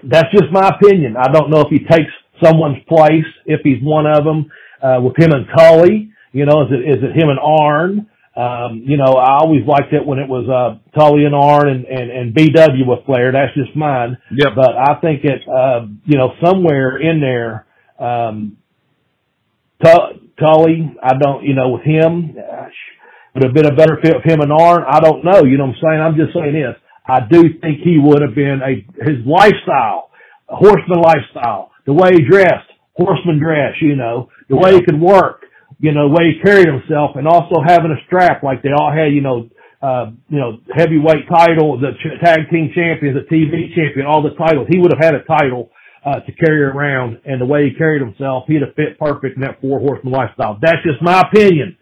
that's just my opinion. I don't know if he takes someone's place if he's one of them. uh, with him and Tully. You know, is it is it him and Arn? Um, you know, I always liked it when it was uh, Tully and Arn and, and, and BW with Flair. That's just mine. Yep. But I think it, uh, you know, somewhere in there, um, Tully, I don't, you know, with him, gosh, would have been a better fit with him and Arn. I don't know. You know what I'm saying? I'm just saying this. I do think he would have been a, his lifestyle, a horseman lifestyle, the way he dressed, horseman dress, you know, the way he could work, you know, the way he carried himself and also having a strap like they all had, you know, uh, you know, heavyweight title, the ch- tag team champion, the TV champion, all the titles. He would have had a title, uh, to carry around and the way he carried himself, he'd have fit perfect in that four horseman lifestyle. That's just my opinion.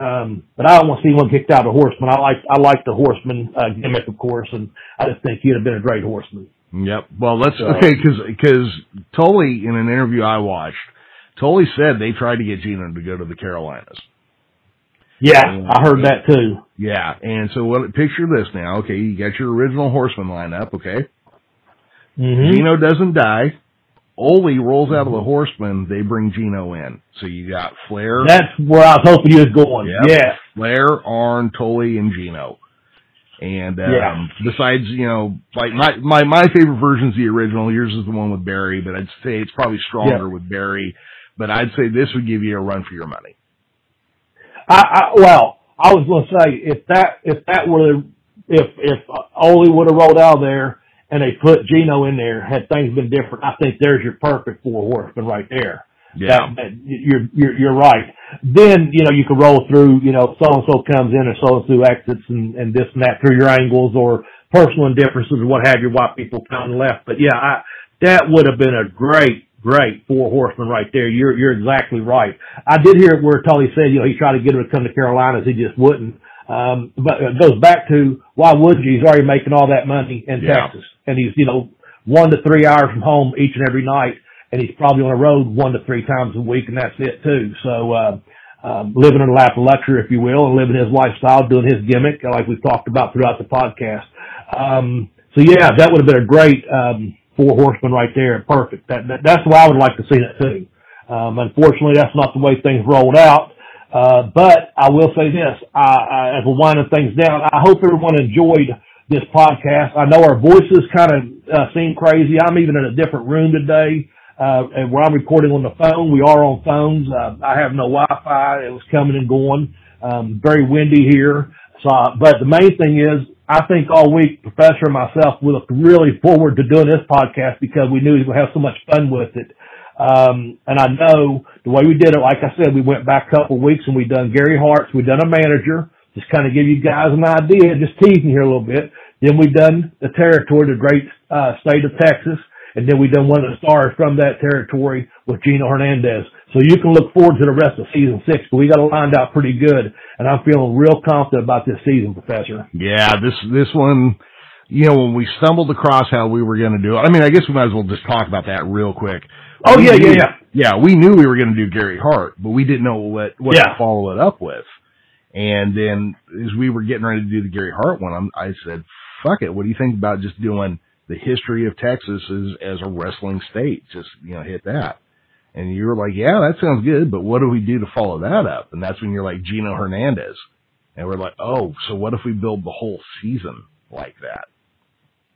Um, but I don't want to see one kicked out of horseman. I like, I like the horseman, uh, gimmick, of course, and I just think he'd have been a great horseman. Yep. Well, let's, okay, cause, cause Tully, in an interview I watched, Tully said they tried to get Gino to go to the Carolinas. Yeah, I heard that too. Yeah, and so what? Picture this now. Okay, you got your original Horseman lineup. Okay, mm-hmm. Gino doesn't die. Ole rolls out of the Horseman. They bring Gino in. So you got Flair. That's where I was hoping you was going. Yep. Yeah, Flair, Arn, Tully, and Gino. And um, Yeah. besides, you know, like my my my favorite version's the original. Yours is the one with Barry, but I'd say it's probably stronger with Barry. But I'd say this would give you a run for your money. I, I well, I was going to say if that if that have if if Ole would have rolled out of there and they put Gino in there, had things been different, I think there's your perfect four horsemen right there. Yeah. That, you're you're you're right. Then you know you can roll through. You know, so and so comes in and so and so exits and and this and that through your angles or personal indifferences or what have you. Why people come and left. But yeah, I that would have been a great great four horsemen right there. You're you're exactly right. I did hear where Tully said you know he tried to get him to come to Carolinas, he just wouldn't. Um, but it goes back to why would you? He's already making all that money in Yeah. Texas, and he's you know one to three hours from home each and every night, and he's probably on the road one to three times a week, and that's it too. So. uh um, living in a lap of luxury, if you will, and living his lifestyle, doing his gimmick, like we've talked about throughout the podcast. Um, so yeah, that would have been a great um, four horsemen right there. Perfect. That, that that's way I would like to see it too. Um, unfortunately, that's not the way things rolled out. Uh, but I will say this: I, I, as we're winding things down, I hope everyone enjoyed this podcast. I know our voices kind of uh, seem crazy. I'm even in a different room today. Uh, and where I'm recording on the phone, we are on phones. Uh, I have no Wi-Fi. It was coming and going. Um, very windy here. So, but the main thing is, I think all week, Professor and myself, we looked really forward to doing this podcast because we knew we would have so much fun with it. Um, and I know the way we did it, like I said, we went back a couple of weeks and we done Gary Hart's, we done a manager, just kind of give you guys an idea, just teasing here a little bit. Then we done the territory, the great, uh, state of Texas. And then we done one of the stars from that territory with Gino Hernandez. So you can look forward to the rest of season six, but we got it lined out pretty good. And I'm feeling real confident about this season, Professor. Yeah, this this one, you know, when we stumbled across how we were going to do it, I mean, I guess we might as well just talk about that real quick. Oh, We yeah, knew- yeah, yeah. Yeah, we knew we were going to do Gary Hart, but we didn't know what what Yeah. to follow it up with. And then as we were getting ready to do the Gary Hart one, I'm, I said, "Fuck it, what do you think about just doing the history of Texas as as a wrestling state? Just you know, hit that." And you were like, "Yeah, that sounds good, but what do we do to follow that up?" And that's when you're like Gino Hernandez, and we're like, "Oh, so what if we build the whole season like that?"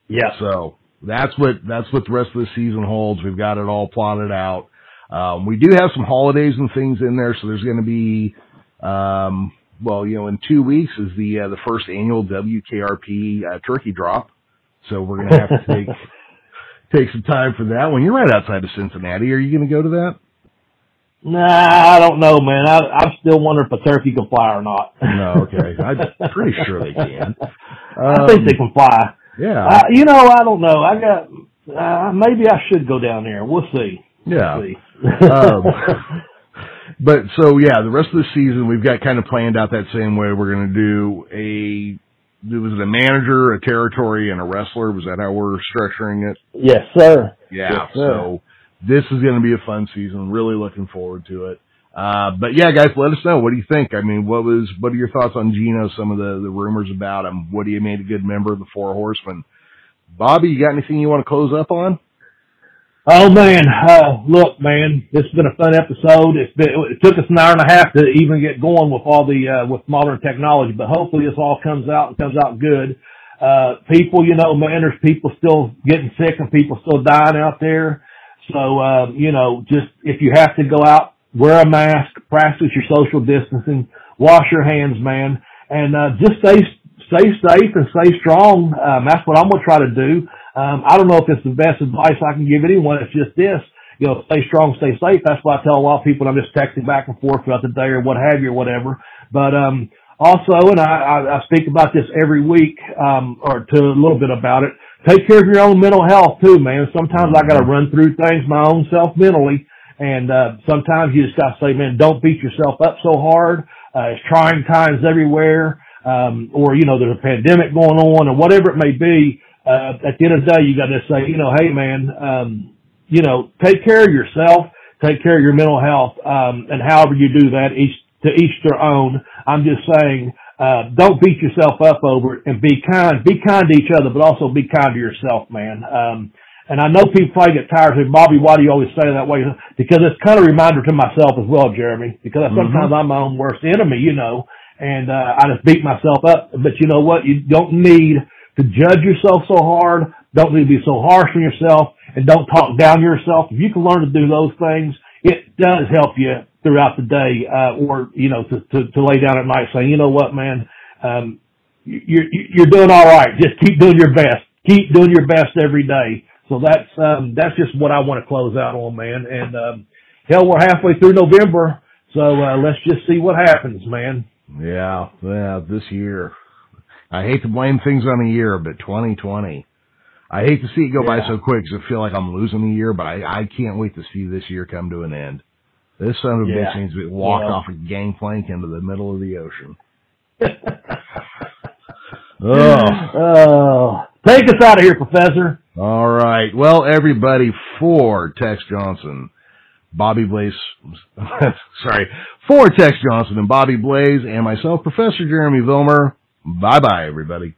Yeah. So that's what that's what the rest of the season holds. We've got it all plotted out. Um, we do have some holidays and things in there, so there's going to be, um, well, you know, in two weeks is the uh, the first annual WKRP uh, turkey drop. So we're going to have to take take some time for that one. You're right outside of Cincinnati. Are you going to go to that? Nah, I don't know, man. I, I'm still wondering if a turkey can fly or not. No, okay. I'm pretty sure they can. I think they can fly. Yeah, Uh, you know, I don't know. I got, uh, maybe I should go down there. We'll see. yeah. We'll see. um, but so yeah, the rest of the season we've got kind of planned out that same way. We're going to do a was it a manager, a territory, and a wrestler? Was that how we're structuring it? yes, sir. Yeah. Yes, sir. so this is going to be a fun season. Really looking forward to it. Uh, but yeah, guys, let us know. What do you think? I mean, what was, what are your thoughts on Gino? Some of the, the rumors about him. What do you made a good member of the Four Horsemen? Bobby, you got anything you want to close up on? Oh man, uh, look, man, this has been a fun episode. It's been, it took us an hour and a half to even get going with all the, uh, with modern technology, but hopefully this all comes out and comes out good. Uh, people, you know, man, there's people still getting sick and people still dying out there. So, uh, you know, just if you have to go out, wear a mask, practice your social distancing, wash your hands, man, and, uh, just stay, stay safe and stay strong. Um, that's what I'm to try to do. Um, I don't know if it's the best advice I can give anyone. It's just this, you know, stay strong, stay safe. That's what I tell a lot of people. I'm just texting back and forth throughout the day or what have you or whatever. But, um, also, and I, I, I speak about this every week, um, or to a little bit about it. Take care of your own mental health too, man. Sometimes I gotta run through things my own self mentally. And, uh, sometimes you just gotta say, man, don't beat yourself up so hard. Uh, it's trying times everywhere. Um, or, you know, there's a pandemic going on or whatever it may be uh, at the end of the day, you got to say, you know, hey man, um, you know, take care of yourself, take care of your mental health, um, and however you do that, each to each their own. I'm just saying, uh, don't beat yourself up over it and be kind, be kind to each other, but also be kind to yourself, man. Um, and I know people probably get tired of Bobby, why do you always say it that way? Because it's kind of a reminder to myself as well, Jeremy, because sometimes mm-hmm. I'm my own worst enemy, you know, and, uh, I just beat myself up. But you know what? You don't need to judge yourself so hard. Don't need to be so harsh on yourself and don't talk down yourself. If you can learn to do those things, it does help you throughout the day, uh, or, you know, to, to, to lay down at night saying, you know what, man, um, you're, you're doing all right. Just keep doing your best. Keep doing your best every day. So that's, um, that's just what I want to close out on, man. And, um, hell, we're halfway through November. So, uh, let's just see what happens, man. Yeah. Yeah. This year. I hate to blame things on a year, but 2020. I hate to see it go yeah. by so quick because I feel like I'm losing a year, but I, I can't wait to see this year come to an end. This son of a yeah. bitch needs to walk yeah. off a gangplank into the middle of the ocean. oh. oh. Take us out of here, Professor. All right. Well, everybody, for Tex Johnson, Bobby Blaze, sorry, for Tex Johnson and Bobby Blaze and myself, Professor Jeremy Vilmer, Bye bye, everybody.